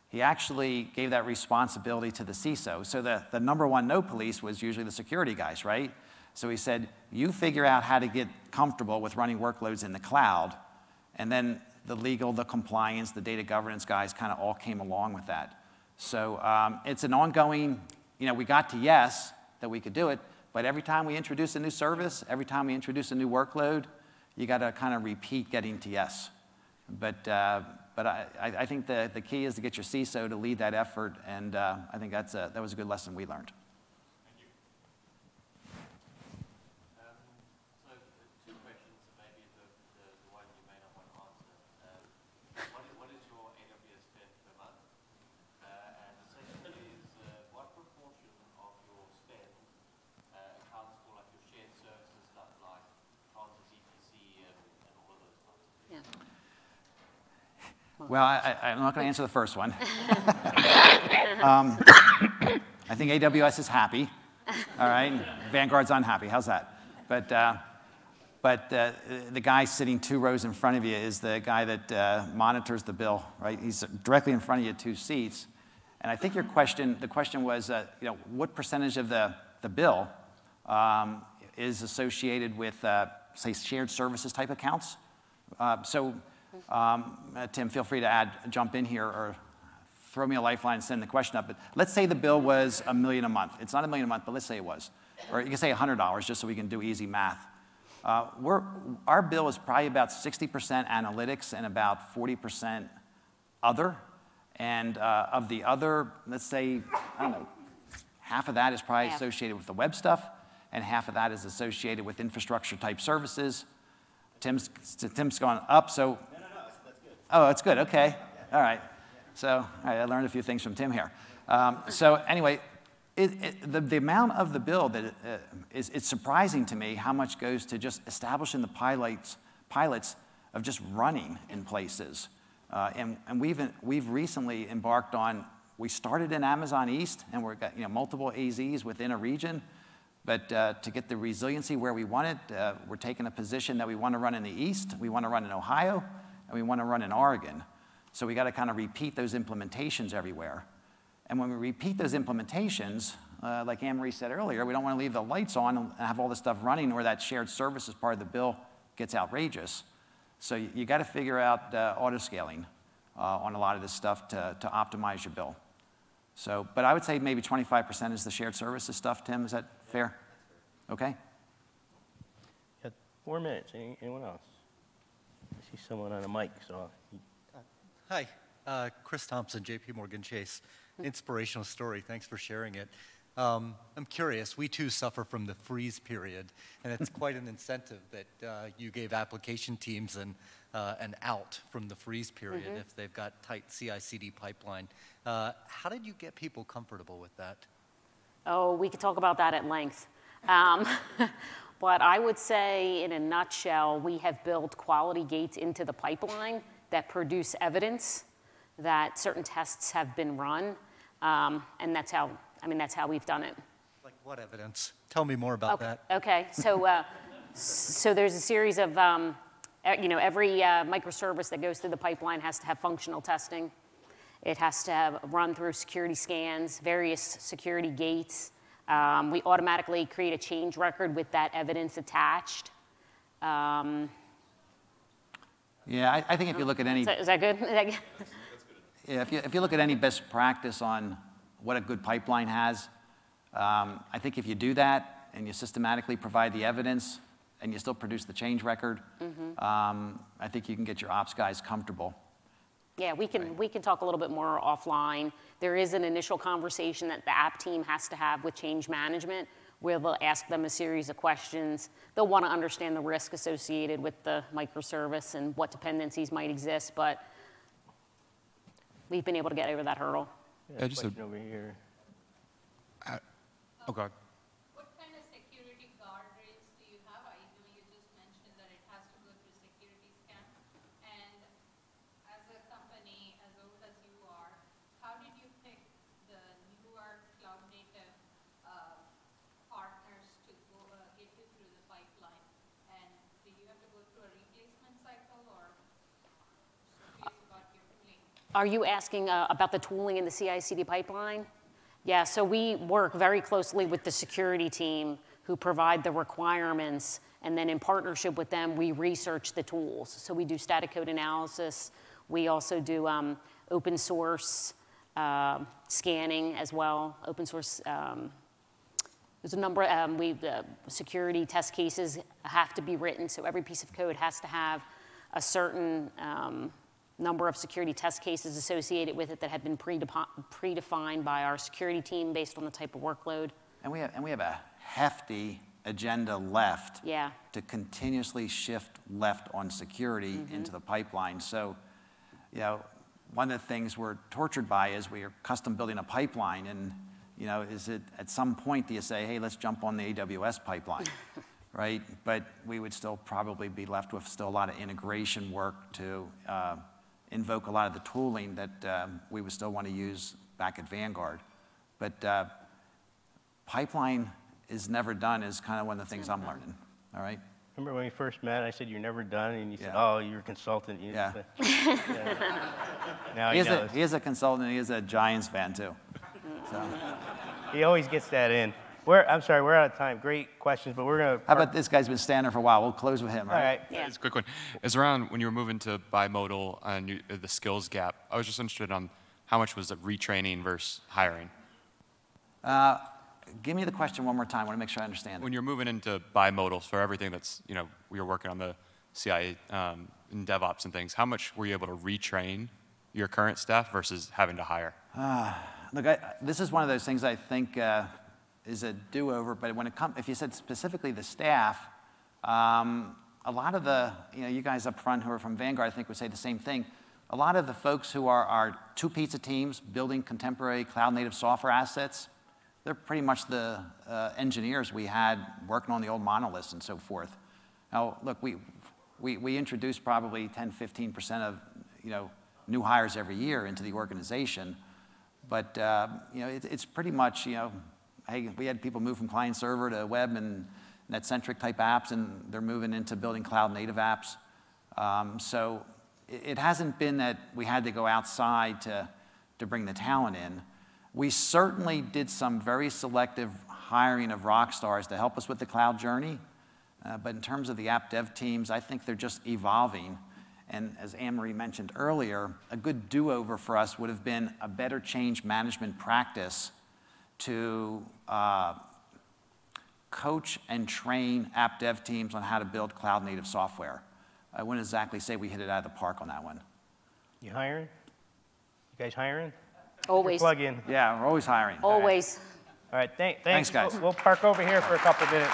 he actually gave that responsibility to the CISO. So the, the number one no police was usually the security guys, right? So he said, you figure out how to get comfortable with running workloads in the cloud, and then the legal, the compliance, the data governance guys kind of all came along with that. So um, it's an ongoing, you know, we got to yes that we could do it, but every time we introduce a new service, every time we introduce a new workload, you got to kind of repeat getting to yes. But, uh, but I, I think the, the key is to get your CISO to lead that effort, and uh, I think that's a, that was a good lesson we learned. Um, So, uh, two questions, maybe the, the, the one you may not want to answer. Um, what is, what is your AWS spend per month? Uh, and the second is, uh, what proportion of your spend, uh, accounts for like your shared services stuff like Transit VPC and, and all of those types of things? Yeah. Well, I, I, I'm not going to answer the first one. um, I think AWS is happy, all right? Vanguard's unhappy. How's that? But, uh, but uh, the guy sitting two rows in front of you is the guy that uh, monitors the bill, right? He's directly in front of you, two seats. And I think your question, the question was, uh, you know, what percentage of the, the bill um, is associated with, uh, say, shared services type accounts? Uh, so, um, uh, Tim, feel free to add, jump in here, or throw me a lifeline and send the question up. But let's say the bill was a million a month. It's not a million a month, but let's say it was. Or you can say $100 just so we can do easy math. Uh, we're, our bill is probably about 60% analytics and about 40% other. And uh, of the other, let's say, I don't know, half of that is probably Half. associated with the web stuff, and half of that is associated with infrastructure type services. Tim's, Tim's gone up, so. No, no, no, that's good. Oh, that's good, okay. All right. So, all right, I learned a few things from Tim here. Um, so, anyway, it, it, the, the amount of the bill that uh, is it's surprising to me how much goes to just establishing the pilots, pilots of just running in places. Uh, and and we've, we've recently embarked on, we started in Amazon East, and we've got you know, multiple AZs within a region. But uh, to get the resiliency where we want it, uh, we're taking a position that we want to run in the East, we want to run in Ohio, and we want to run in Oregon. So we got to kind of repeat those implementations everywhere. And when we repeat those implementations, uh, like Anne-Marie said earlier, we don't want to leave the lights on and have all this stuff running or that shared services part of the bill gets outrageous. So you, you got to figure out uh, auto scaling uh, on a lot of this stuff to, to optimize your bill. So, but I would say maybe 25% is the shared services stuff, Tim. Is that fair? Okay. Four minutes. Any- Anyone else? I see someone on a mic, so. Hi, uh, Chris Thompson, JP Morgan Chase. Inspirational story. Thanks for sharing it. Um, I'm curious, we too suffer from the freeze period, and it's quite an incentive that uh, you gave application teams an, uh, an out from the freeze period if they've got tight CI CD pipeline. Uh, how did you get people comfortable with that? Oh, we could talk about that at length. Um, but I would say, in a nutshell, we have built quality gates into the pipeline that produce evidence that certain tests have been run. Um, and that's how, I mean, that's how we've done it. Like what evidence? Tell me more about that. Okay, so, uh, so there's a series of, um, you know, every uh, microservice that goes through the pipeline has to have functional testing. It has to have run through security scans, various security gates. Um, we automatically create a change record with that evidence attached. Um, Yeah, I, I think if you look at any is, that, is that good? Is that good? Yeah, if you, if you look at any best practice on what a good pipeline has, um, I think if you do that and you systematically provide the evidence and you still produce the change record, um, I think you can get your ops guys comfortable. Yeah, we can, we can talk a little bit more offline. There is an initial conversation that the app team has to have with change management where they'll ask them a series of questions. They'll want to understand the risk associated with the microservice and what dependencies might exist, but we've been able to get over that hurdle. Yeah, Yeah, just a- question over here. Uh, oh, God. What kind of security guardrails do you have? I know you just mentioned that it has to go through security scan. And as a company as old as you are, how did you pick the newer cloud native uh, partners to go, uh, get you through the pipeline? And do you have to go through a replacement cycle or just curious about your tooling? Are you asking uh, about the tooling in the CI/CD pipeline? Yeah, so we work very closely with the security team who provide the requirements, and then in partnership with them, we research the tools. So we do static code analysis. We also do um, open source uh, scanning as well. Open source. Um, there's a number. Um, we uh, security test cases have to be written, so every piece of code has to have a certain um, number of security test cases associated with it that have been predefined by our security team based on the type of workload. And we have, and we have a hefty agenda left Yeah. to continuously shift left on security into the pipeline. So, you know, one of the things we're tortured by is we are custom building a pipeline, and you know, is it at some point do you say, hey, let's jump on the AWS pipeline, right? But we would still probably be left with still a lot of integration work to uh, invoke a lot of the tooling that um, we would still want to use back at Vanguard. But uh, pipeline is never done is kind of one of the things I'm learning, all right? Remember when we first met, I said, you're never done, and you said, oh, you're a consultant. You Yeah. said- Yeah. Now He he is, a, knows. he is a consultant, he is a Giants fan too. So, He always gets that in. We're, I'm sorry, we're out of time. Great questions, but we're going to. how about this guy's been standing for a while? We'll close with him, All right? right. Yeah. It's a quick one. It's around when you were moving to bimodal and you, uh, the skills gap. I was just interested on how much was it retraining versus hiring? Uh, Give me the question one more time. I want to make sure I understand it. When you're moving into bimodals for everything that's, you know, we were working on the CI um, and DevOps and things, how much were you able to retrain your current staff versus having to hire? Look, I, this is one of those things I think uh, is a do-over, but when it comes, if you said specifically the staff, um, a lot of the, you know, you guys up front who are from Vanguard, I think would say the same thing. A lot of the folks who are our two pizza teams building contemporary cloud-native software assets, they're pretty much the uh, engineers we had working on the old monoliths and so forth. Now, look, we, we, we introduced probably 10, 15% of, you know, new hires every year into the organization. But, uh, you know, it, it's pretty much, you know, hey, we had people move from client server to web and net-centric type apps, and they're moving into building cloud-native apps. Um, so it, it hasn't been that we had to go outside to, to bring the talent in. We certainly did some very selective hiring of rock stars to help us with the cloud journey. Uh, but in terms of the app dev teams, I think they're just evolving. And as Anne-Marie mentioned earlier, a good do-over for us would have been a better change management practice to uh, coach and train app dev teams on how to build cloud-native software. I wouldn't exactly say we hit it out of the park on that one. You hiring? You guys hiring? Always, Plug in. Yeah, we're always hiring. always. All right, thank, Thanks, thanks. guys. We'll we'll park over here for a couple minutes.